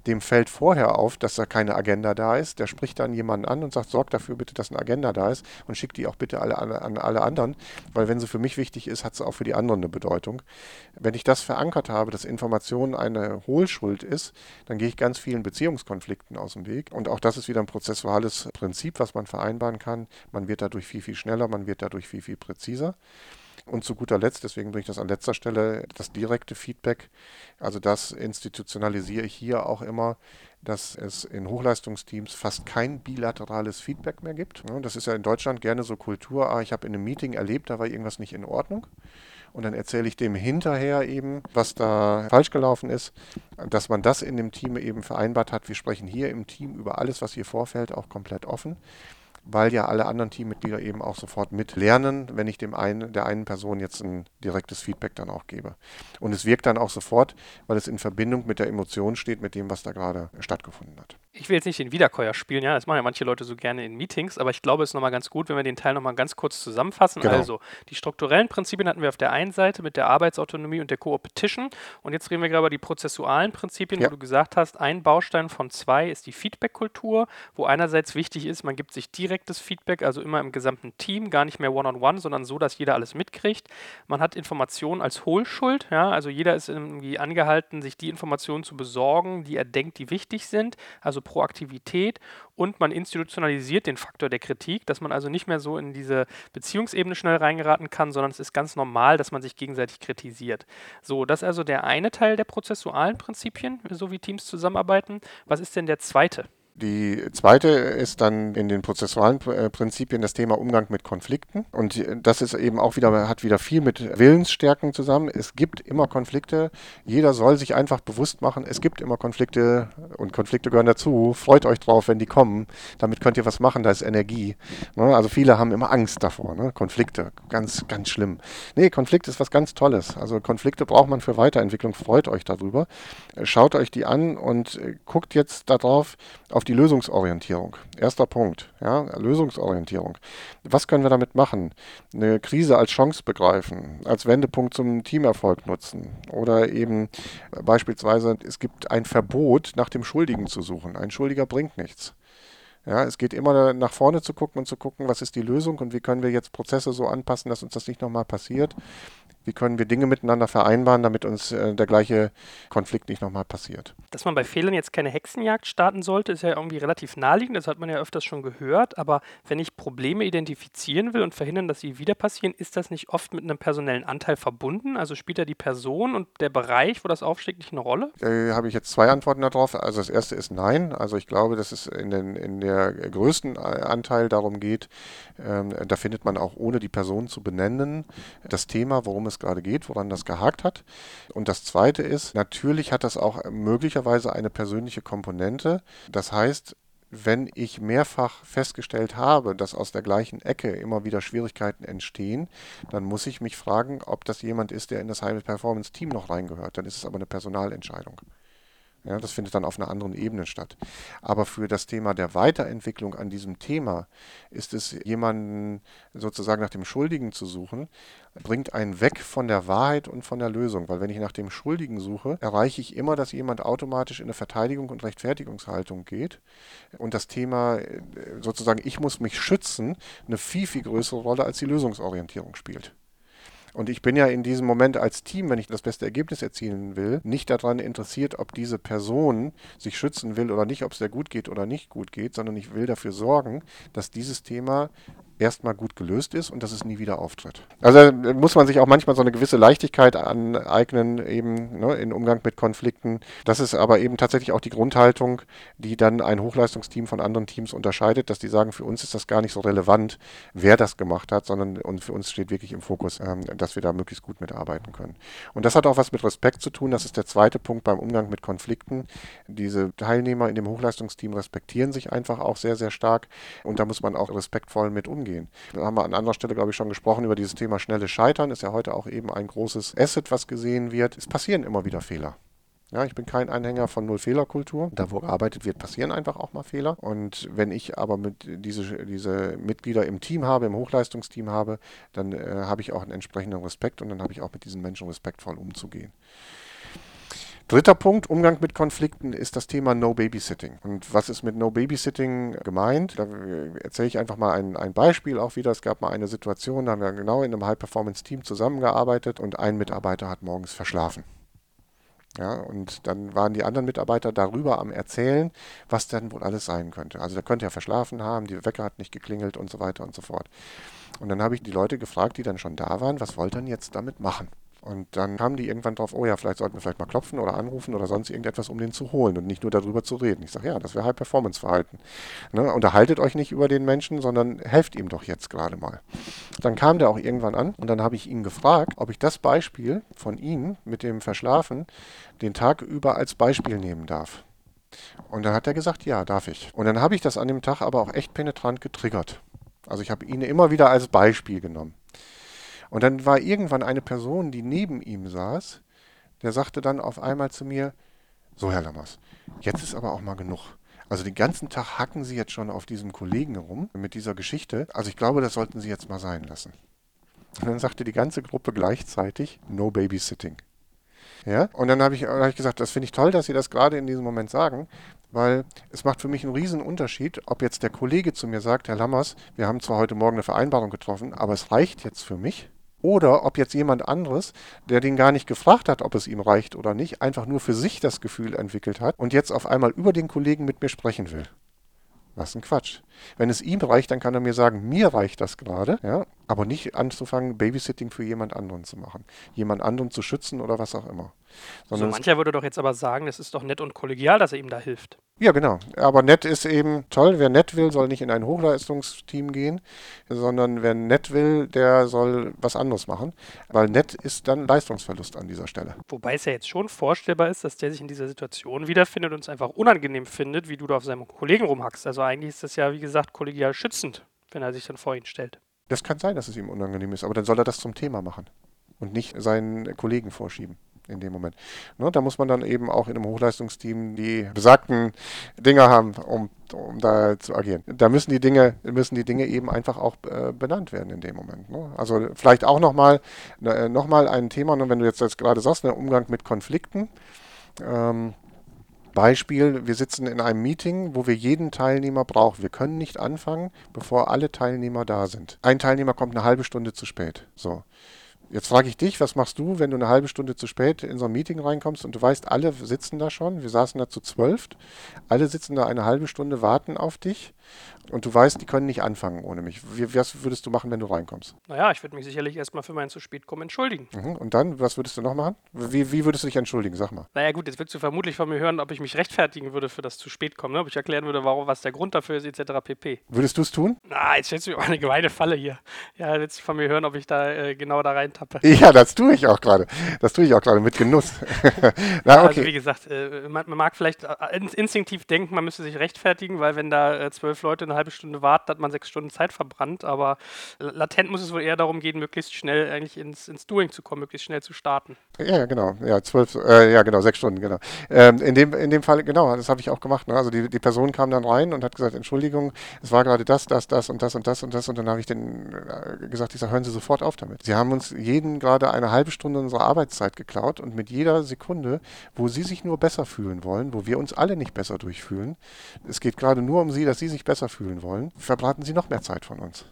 dem fällt vorher auf, dass da keine Agenda da ist. Der spricht dann jemanden an und sagt, sorg dafür bitte, dass eine Agenda da ist und schickt die auch bitte alle, alle, an alle anderen, weil wenn sie für mich wichtig ist, hat sie auch für die anderen eine Bedeutung. Wenn ich das verankert habe, dass Information eine Hohlschuld ist, dann gehe ich ganz vielen Beziehungskonflikten aus dem Weg. Und auch das ist wieder ein prozessuales Prinzip, was man vereinbaren kann. Man wird dadurch viel, viel schneller, man wird dadurch viel, viel präziser. Und zu guter Letzt, deswegen bringe ich das an letzter Stelle, das direkte Feedback. Also das institutionalisiere ich hier auch immer, dass es in Hochleistungsteams fast kein bilaterales Feedback mehr gibt. Das ist ja in Deutschland gerne so Kultur, ah, ich habe in einem Meeting erlebt, da war irgendwas nicht in Ordnung. Und dann erzähle ich dem hinterher eben, was da falsch gelaufen ist, dass man das in dem Team eben vereinbart hat. Wir sprechen hier im Team über alles, was hier vorfällt, auch komplett offen weil ja alle anderen Teammitglieder eben auch sofort mitlernen, wenn ich dem einen, der einen Person jetzt ein direktes Feedback dann auch gebe. Und es wirkt dann auch sofort, weil es in Verbindung mit der Emotion steht, mit dem, was da gerade stattgefunden hat. Ich will jetzt nicht den Wiederkäuer spielen, ja, das machen ja manche Leute so gerne in Meetings, aber ich glaube, es ist nochmal ganz gut, wenn wir den Teil nochmal ganz kurz zusammenfassen. Genau. Also, die strukturellen Prinzipien hatten wir auf der einen Seite mit der Arbeitsautonomie und der Co-Opetition und jetzt reden wir gerade über die prozessualen Prinzipien, ja. wo du gesagt hast, ein Baustein von zwei ist die Feedback-Kultur, wo einerseits wichtig ist, man gibt sich direktes Feedback, also immer im gesamten Team, gar nicht mehr one-on-one, -on -one, sondern so, dass jeder alles mitkriegt. Man hat Informationen als Hohlschuld, ja, also jeder ist irgendwie angehalten, sich die Informationen zu besorgen, die er denkt, die wichtig sind. Also Proaktivität und man institutionalisiert den Faktor der Kritik, dass man also nicht mehr so in diese Beziehungsebene schnell reingeraten kann, sondern es ist ganz normal, dass man sich gegenseitig kritisiert. So, das ist also der eine Teil der prozessualen Prinzipien, so wie Teams zusammenarbeiten. Was ist denn der zweite? Die zweite ist dann in den prozessualen äh, Prinzipien das Thema Umgang mit Konflikten. Und das ist eben auch wieder, hat wieder viel mit Willensstärken zusammen. Es gibt immer Konflikte. Jeder soll sich einfach bewusst machen, es gibt immer Konflikte und Konflikte gehören dazu. Freut euch drauf, wenn die kommen. Damit könnt ihr was machen, da ist Energie. Ne? Also viele haben immer Angst davor. Ne? Konflikte, ganz, ganz schlimm. Nee, Konflikt ist was ganz Tolles. Also Konflikte braucht man für Weiterentwicklung. Freut euch darüber. Schaut euch die an und äh, guckt jetzt darauf, auf die Lösungsorientierung. Erster Punkt, ja, Lösungsorientierung. Was können wir damit machen? Eine Krise als Chance begreifen, als Wendepunkt zum Teamerfolg nutzen oder eben beispielsweise, es gibt ein Verbot, nach dem Schuldigen zu suchen. Ein Schuldiger bringt nichts. Ja, es geht immer nach vorne zu gucken und zu gucken, was ist die Lösung und wie können wir jetzt Prozesse so anpassen, dass uns das nicht nochmal passiert. Wie können wir Dinge miteinander vereinbaren, damit uns äh, der gleiche Konflikt nicht nochmal passiert? Dass man bei Fehlern jetzt keine Hexenjagd starten sollte, ist ja irgendwie relativ naheliegend. Das hat man ja öfters schon gehört. Aber wenn ich Probleme identifizieren will und verhindern, dass sie wieder passieren, ist das nicht oft mit einem personellen Anteil verbunden? Also spielt da die Person und der Bereich, wo das aufsteigt, nicht eine Rolle? Da habe ich jetzt zwei Antworten darauf. Also das erste ist nein. Also ich glaube, dass es in, den, in der größten äh, Anteil darum geht, ähm, da findet man auch ohne die Person zu benennen das Thema, worum es es gerade geht, woran das gehakt hat. Und das Zweite ist, natürlich hat das auch möglicherweise eine persönliche Komponente. Das heißt, wenn ich mehrfach festgestellt habe, dass aus der gleichen Ecke immer wieder Schwierigkeiten entstehen, dann muss ich mich fragen, ob das jemand ist, der in das High Performance Team noch reingehört. Dann ist es aber eine Personalentscheidung. Ja, das findet dann auf einer anderen Ebene statt. Aber für das Thema der Weiterentwicklung an diesem Thema ist es jemanden sozusagen nach dem Schuldigen zu suchen, bringt einen weg von der Wahrheit und von der Lösung. Weil wenn ich nach dem Schuldigen suche, erreiche ich immer, dass jemand automatisch in eine Verteidigung und Rechtfertigungshaltung geht. Und das Thema äh, sozusagen, ich muss mich schützen, eine viel, viel größere Rolle als die Lösungsorientierung spielt. Und ich bin ja in diesem Moment als Team, wenn ich das beste Ergebnis erzielen will, nicht daran interessiert, ob diese Person sich schützen will oder nicht, ob es sehr gut geht oder nicht gut geht, sondern ich will dafür sorgen, dass dieses Thema erstmal gut gelöst ist und dass es nie wieder auftritt. Also muss man sich auch manchmal so eine gewisse Leichtigkeit aneignen, eben ne, in Umgang mit Konflikten. Das ist aber eben tatsächlich auch die Grundhaltung, die dann ein Hochleistungsteam von anderen Teams unterscheidet, dass die sagen, für uns ist das gar nicht so relevant, wer das gemacht hat, sondern und für uns steht wirklich im Fokus, ähm, dass wir da möglichst gut mitarbeiten können. Und das hat auch was mit Respekt zu tun. Das ist der zweite Punkt beim Umgang mit Konflikten. Diese Teilnehmer in dem Hochleistungsteam respektieren sich einfach auch sehr, sehr stark und da muss man auch respektvoll mit umgehen umgehen. Da haben wir an anderer Stelle, glaube ich, schon gesprochen über dieses Thema schnelles Scheitern. Ist ja heute auch eben ein großes Asset, was gesehen wird. Es passieren immer wieder Fehler. Ja, ich bin kein Anhänger von Null-Fehler-Kultur. Da, wo gearbeitet wird, passieren einfach auch mal Fehler. Und wenn ich aber mit diese, diese Mitglieder im Team habe, im Hochleistungsteam habe, dann äh, habe ich auch einen entsprechenden Respekt und dann habe ich auch mit diesen Menschen respektvoll umzugehen. Dritter Punkt, Umgang mit Konflikten, ist das Thema No Babysitting. Und was ist mit No Babysitting gemeint? Da erzähle ich einfach mal ein, ein Beispiel auch wieder. Es gab mal eine Situation, da haben wir genau in einem High-Performance-Team zusammengearbeitet und ein Mitarbeiter hat morgens verschlafen. Ja, und dann waren die anderen Mitarbeiter darüber am Erzählen, was denn wohl alles sein könnte. Also der könnte ja verschlafen haben, die Wecker hat nicht geklingelt und so weiter und so fort. Und dann habe ich die Leute gefragt, die dann schon da waren, was wollt ihr denn jetzt damit machen? Und dann kamen die irgendwann drauf, oh ja, vielleicht sollten wir vielleicht mal klopfen oder anrufen oder sonst irgendetwas, um den zu holen und nicht nur darüber zu reden. Ich sage, ja, das wäre High-Performance-Verhalten. Ne? Unterhaltet euch nicht über den Menschen, sondern helft ihm doch jetzt gerade mal. Dann kam der auch irgendwann an und dann habe ich ihn gefragt, ob ich das Beispiel von ihm mit dem Verschlafen den Tag über als Beispiel nehmen darf. Und dann hat er gesagt, ja, darf ich. Und dann habe ich das an dem Tag aber auch echt penetrant getriggert. Also ich habe ihn immer wieder als Beispiel genommen. Und dann war irgendwann eine Person, die neben ihm saß, der sagte dann auf einmal zu mir, so Herr Lammers, jetzt ist aber auch mal genug. Also den ganzen Tag hacken Sie jetzt schon auf diesem Kollegen rum mit dieser Geschichte. Also ich glaube, das sollten Sie jetzt mal sein lassen. Und dann sagte die ganze Gruppe gleichzeitig, no babysitting. Ja, und dann habe ich, hab ich gesagt, das finde ich toll, dass Sie das gerade in diesem Moment sagen, weil es macht für mich einen riesen Unterschied, ob jetzt der Kollege zu mir sagt, Herr Lammers, wir haben zwar heute Morgen eine Vereinbarung getroffen, aber es reicht jetzt für mich, oder ob jetzt jemand anderes, der den gar nicht gefragt hat, ob es ihm reicht oder nicht, einfach nur für sich das Gefühl entwickelt hat und jetzt auf einmal über den Kollegen mit mir sprechen will. Was ein Quatsch. Wenn es ihm reicht, dann kann er mir sagen, mir reicht das gerade, ja, aber nicht anzufangen, Babysitting für jemand anderen zu machen. Jemand anderen zu schützen oder was auch immer. Sondern so mancher würde doch jetzt aber sagen, es ist doch nett und kollegial, dass er ihm da hilft. Ja, genau. Aber nett ist eben toll. Wer nett will, soll nicht in ein Hochleistungsteam gehen, sondern wer nett will, der soll was anderes machen. Weil nett ist dann Leistungsverlust an dieser Stelle. Wobei es ja jetzt schon vorstellbar ist, dass der sich in dieser Situation wiederfindet und es einfach unangenehm findet, wie du da auf seinem Kollegen rumhackst. Also eigentlich ist das ja, wie gesagt, kollegial schützend, wenn er sich dann vor ihn stellt. Das kann sein, dass es ihm unangenehm ist, aber dann soll er das zum Thema machen und nicht seinen Kollegen vorschieben in dem Moment. Ne, da muss man dann eben auch in einem Hochleistungsteam die besagten Dinge haben, um, um da zu agieren. Da müssen die Dinge, müssen die Dinge eben einfach auch äh, benannt werden in dem Moment. Ne? Also vielleicht auch nochmal äh, noch mal ein Thema, ne, wenn du jetzt, jetzt gerade sagst, der Umgang mit Konflikten. Ähm, Beispiel, wir sitzen in einem Meeting, wo wir jeden Teilnehmer brauchen. Wir können nicht anfangen, bevor alle Teilnehmer da sind. Ein Teilnehmer kommt eine halbe Stunde zu spät. So. Jetzt frage ich dich, was machst du, wenn du eine halbe Stunde zu spät in so ein Meeting reinkommst und du weißt, alle sitzen da schon, wir saßen da zu zwölf, alle sitzen da eine halbe Stunde, warten auf dich und du weißt, die können nicht anfangen ohne mich. Wie, was würdest du machen, wenn du reinkommst? Naja, ich würde mich sicherlich erstmal für mein zu spät kommen entschuldigen. Mhm. Und dann, was würdest du noch machen? Wie, wie würdest du dich entschuldigen? Sag mal. Naja gut, jetzt würdest du vermutlich von mir hören, ob ich mich rechtfertigen würde für das zu spät kommen, ne? ob ich erklären würde, warum, was der Grund dafür ist, etc. pp. Würdest du es tun? Na, jetzt stellst du mir eine gemeine Falle hier. Ja, du von mir hören, ob ich da äh, genau da reintappe? (laughs) Ja, das tue ich auch gerade. Das tue ich auch gerade mit Genuss. (laughs) Na, okay. Also wie gesagt, äh, man, man, mag vielleicht äh, instinktiv denken, man müsste sich rechtfertigen, weil wenn da äh, zwölf Leute eine halbe Stunde warten, hat man sechs Stunden Zeit verbrannt, aber latent muss es wohl eher darum gehen, möglichst schnell eigentlich ins, ins Doing zu kommen, möglichst schnell zu starten. Ja, genau. Ja, zwölf, äh, ja, genau, sechs Stunden, genau. Ähm, in, dem, in dem Fall, genau, das habe ich auch gemacht. Ne? Also die, die Person kam dann rein und hat gesagt, Entschuldigung, es war gerade das, das, das und das und das und das und dann habe ich den äh, gesagt, ich sage, hören Sie sofort auf damit. Sie haben uns jeden gerade eine halbe Stunde unserer Arbeitszeit geklaut und mit jeder Sekunde, wo Sie sich nur besser fühlen wollen, wo wir uns alle nicht besser durchfühlen, es geht gerade nur um Sie, dass Sie sich besser fühlen wollen, verbraten Sie noch mehr Zeit von uns.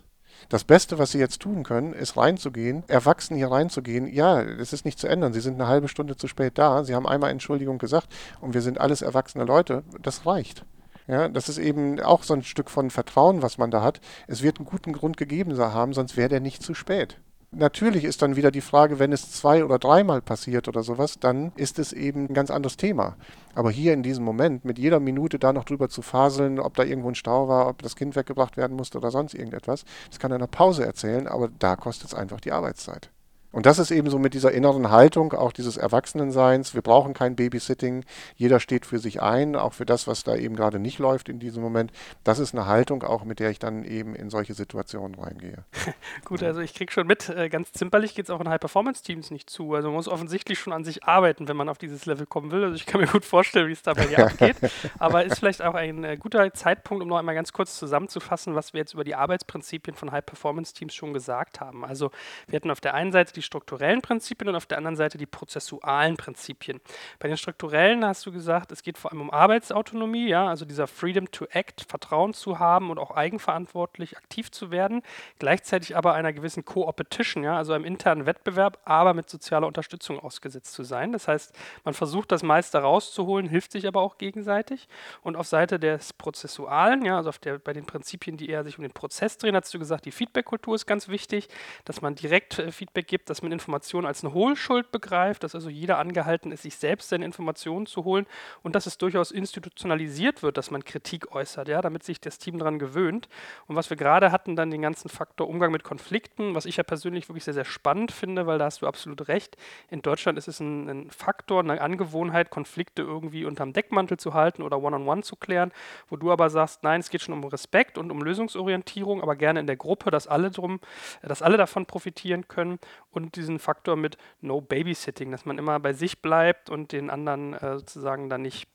Das Beste, was Sie jetzt tun können, ist reinzugehen, erwachsen hier reinzugehen. Ja, es ist nicht zu ändern. Sie sind eine halbe Stunde zu spät da. Sie haben einmal Entschuldigung gesagt und wir sind alles erwachsene Leute. Das reicht. Ja, das ist eben auch so ein Stück von Vertrauen, was man da hat. Es wird einen guten Grund gegeben haben, sonst wäre der nicht zu spät natürlich ist dann wieder die Frage, wenn es zwei oder dreimal passiert oder sowas, dann ist es eben ein ganz anderes Thema. Aber hier in diesem Moment, mit jeder Minute da noch drüber zu faseln, ob da irgendwo ein Stau war, ob das Kind weggebracht werden musste oder sonst irgendetwas, das kann er in Pause erzählen, aber da kostet es einfach die Arbeitszeit. Und das ist eben so mit dieser inneren Haltung, auch dieses Erwachsenenseins. Wir brauchen kein Babysitting. Jeder steht für sich ein, auch für das, was da eben gerade nicht läuft in diesem Moment. Das ist eine Haltung auch, mit der ich dann eben in solche Situationen reingehe. (laughs) Gut, also ich kriege schon mit, äh, ganz zimperlich geht es auch in High-Performance-Teams nicht zu. Also man muss offensichtlich schon an sich arbeiten, wenn man auf dieses Level kommen will. Also ich kann mir gut vorstellen, wie es da bei dir (laughs) abgeht. Aber ist vielleicht auch ein äh, guter Zeitpunkt, um noch einmal ganz kurz zusammenzufassen, was wir jetzt über die Arbeitsprinzipien von High-Performance-Teams schon gesagt haben. Also wir hatten auf der einen Seite die strukturellen Prinzipien und auf der anderen Seite die prozessualen Prinzipien. Bei den strukturellen hast du gesagt, es geht vor allem um Arbeitsautonomie, ja, also dieser Freedom to Act, Vertrauen zu haben und auch eigenverantwortlich aktiv zu werden, gleichzeitig aber einer gewissen Co-Opetition, ja, also einem internen Wettbewerb, aber mit sozialer Unterstützung ausgesetzt zu sein. Das heißt, man versucht das meiste rauszuholen, hilft sich aber auch gegenseitig. Und auf Seite des Prozessualen, ja, also auf der, bei den Prinzipien, die eher sich um den Prozess drehen, hast du gesagt, die Feedback-Kultur ist ganz wichtig, dass man direkt äh, Feedback gibt, dass man Informationen als eine Hohlschuld begreift, dass also jeder angehalten ist, sich selbst seine Informationen zu holen und dass es durchaus institutionalisiert wird, dass man Kritik äußert, ja, damit sich das Team daran gewöhnt. Und was wir gerade hatten, dann den ganzen Faktor Umgang mit Konflikten, was ich ja persönlich wirklich sehr, sehr spannend finde, weil da hast du absolut recht. In Deutschland ist es ein, ein Faktor, eine Angewohnheit, Konflikte irgendwie unterm Deckmantel zu halten oder one-on-one -on -one zu klären, wo du aber sagst, nein, es geht schon um Respekt und um Lösungsorientierung, aber gerne in der Gruppe, dass alle drum, dass alle davon profitieren können und diesen Faktor mit No Babysitting, dass man immer bei sich bleibt und den anderen äh, sozusagen dann nicht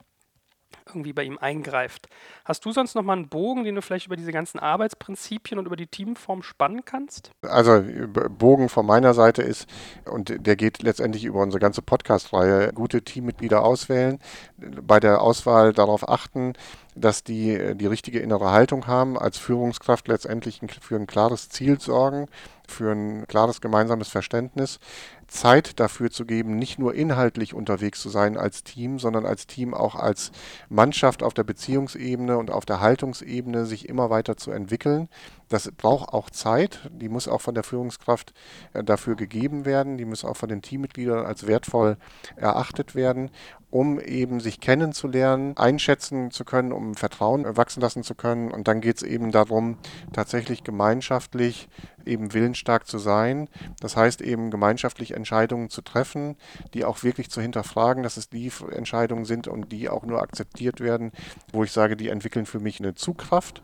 irgendwie bei ihm eingreift. Hast du sonst noch mal einen Bogen, den du vielleicht über diese ganzen Arbeitsprinzipien und über die Teamform spannen kannst? Also Bogen von meiner Seite ist, und der geht letztendlich über unsere ganze Podcast-Reihe, gute Teammitglieder auswählen, bei der Auswahl darauf achten, dass die die richtige innere Haltung haben, als Führungskraft letztendlich für ein klares Ziel sorgen, für ein klares gemeinsames Verständnis, Zeit dafür zu geben, nicht nur inhaltlich unterwegs zu sein als Team, sondern als Team auch als Mannschaft auf der Beziehungsebene und auf der Haltungsebene sich immer weiter zu entwickeln. Das braucht auch Zeit, die muss auch von der Führungskraft äh, dafür gegeben werden, die muss auch von den Teammitgliedern als wertvoll erachtet werden, um eben sich kennenzulernen, einschätzen zu können, um Vertrauen wachsen lassen zu können. Und dann geht es eben darum, tatsächlich gemeinschaftlich eben willensstark zu sein. Das heißt eben gemeinschaftlich Entscheidungen zu treffen, die auch wirklich zu hinterfragen, dass es die Entscheidungen sind und die auch nur akzeptiert werden, wo ich sage, die entwickeln für mich eine Zugkraft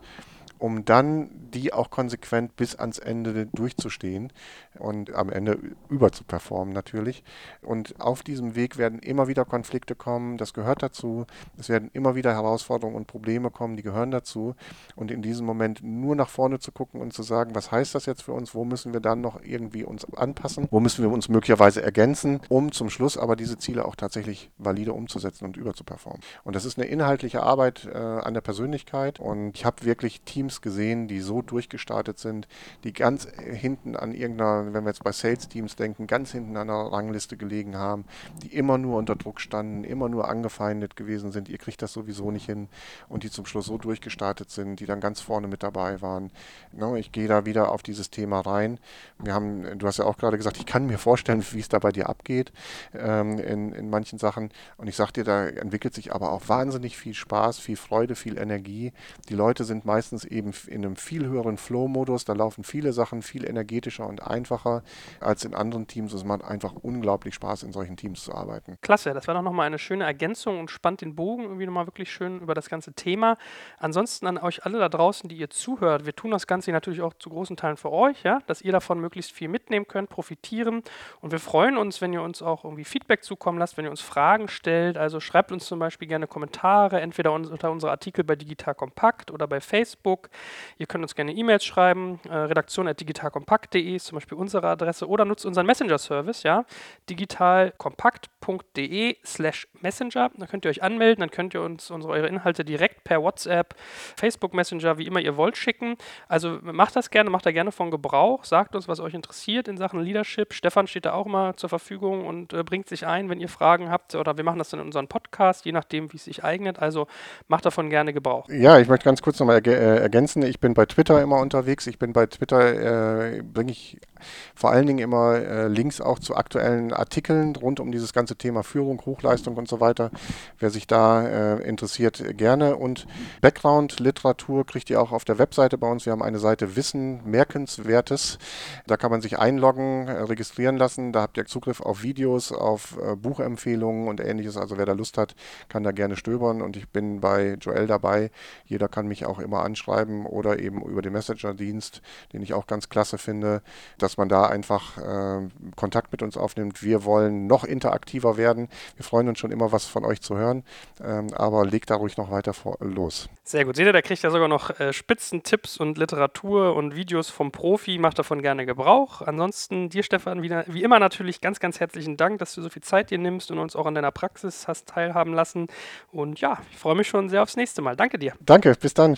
um dann die auch konsequent bis ans Ende durchzustehen und am Ende über zu performen natürlich. Und auf diesem Weg werden immer wieder Konflikte kommen, das gehört dazu. Es werden immer wieder Herausforderungen und Probleme kommen, die gehören dazu. Und in diesem Moment nur nach vorne zu gucken und zu sagen, was heißt das jetzt für uns, wo müssen wir dann noch irgendwie uns anpassen, wo müssen wir uns möglicherweise ergänzen, um zum Schluss aber diese Ziele auch tatsächlich valide umzusetzen und überzuperformen. Und das ist eine inhaltliche Arbeit äh, an der Persönlichkeit und ich habe wirklich Teams gesehen, die so durchgestartet sind, die ganz hinten an irgendeiner wenn wir jetzt bei Sales-Teams denken, ganz hinten an der Rangliste gelegen haben, die immer nur unter Druck standen, immer nur angefeindet gewesen sind, ihr kriegt das sowieso nicht hin und die zum Schluss so durchgestartet sind, die dann ganz vorne mit dabei waren. Ne, ich gehe da wieder auf dieses Thema rein. Wir haben, du hast ja auch gerade gesagt, ich kann mir vorstellen, wie es da bei dir abgeht ähm, in, in manchen Sachen. Und ich sag dir, da entwickelt sich aber auch wahnsinnig viel Spaß, viel Freude, viel Energie. Die Leute sind meistens eben in einem viel höheren Flow-Modus, da laufen viele Sachen viel energetischer und einfacher als in anderen Teams. Es macht einfach unglaublich Spaß, in solchen Teams zu arbeiten. Klasse, das war doch nochmal eine schöne Ergänzung und spannt den Bogen irgendwie nochmal wirklich schön über das ganze Thema. Ansonsten an euch alle da draußen, die ihr zuhört, wir tun das Ganze natürlich auch zu großen Teilen für euch, ja, dass ihr davon möglichst viel mitnehmen könnt, profitieren. Und wir freuen uns, wenn ihr uns auch irgendwie Feedback zukommen lasst, wenn ihr uns Fragen stellt. Also schreibt uns zum Beispiel gerne Kommentare, entweder unter unsere Artikel bei Digital Kompakt oder bei Facebook. Ihr könnt uns gerne E-Mails schreiben. Äh, redaktion.digitalkompakt.de ist zum Beispiel unsere Adresse oder nutzt unseren Messenger-Service, ja, digitalkompakt.de slash Messenger. Da könnt ihr euch anmelden, dann könnt ihr uns unsere, eure Inhalte direkt per WhatsApp, Facebook Messenger, wie immer ihr wollt, schicken. Also macht das gerne, macht da gerne von Gebrauch, sagt uns, was euch interessiert in Sachen Leadership. Stefan steht da auch immer zur Verfügung und äh, bringt sich ein, wenn ihr Fragen habt oder wir machen das dann in unserem Podcast, je nachdem, wie es sich eignet. Also macht davon gerne Gebrauch. Ja, ich möchte ganz kurz nochmal erg äh, ergänzen. Ich bin bei Twitter immer unterwegs. Ich bin bei Twitter, äh, bringe ich vor allen Dingen immer äh, Links auch zu aktuellen Artikeln rund um dieses ganze Thema Führung, Hochleistung und so weiter. Wer sich da äh, interessiert, gerne. Und Background-Literatur kriegt ihr auch auf der Webseite bei uns. Wir haben eine Seite Wissen, Merkenswertes. Da kann man sich einloggen, äh, registrieren lassen. Da habt ihr Zugriff auf Videos, auf äh, Buchempfehlungen und ähnliches. Also wer da Lust hat, kann da gerne stöbern. Und ich bin bei Joel dabei. Jeder kann mich auch immer anschreiben oder eben über den Messenger-Dienst, den ich auch ganz klasse finde. Da dass man da einfach äh, Kontakt mit uns aufnimmt. Wir wollen noch interaktiver werden. Wir freuen uns schon immer, was von euch zu hören, ähm, aber legt da ruhig noch weiter vor, los. Sehr gut. Seht ihr, der kriegt ja sogar noch äh, Spitzentipps und Literatur und Videos vom Profi, macht davon gerne Gebrauch. Ansonsten dir, Stefan, wieder, wie immer natürlich ganz, ganz herzlichen Dank, dass du so viel Zeit dir nimmst und uns auch an deiner Praxis hast teilhaben lassen. Und ja, ich freue mich schon sehr aufs nächste Mal. Danke dir. Danke, bis dann.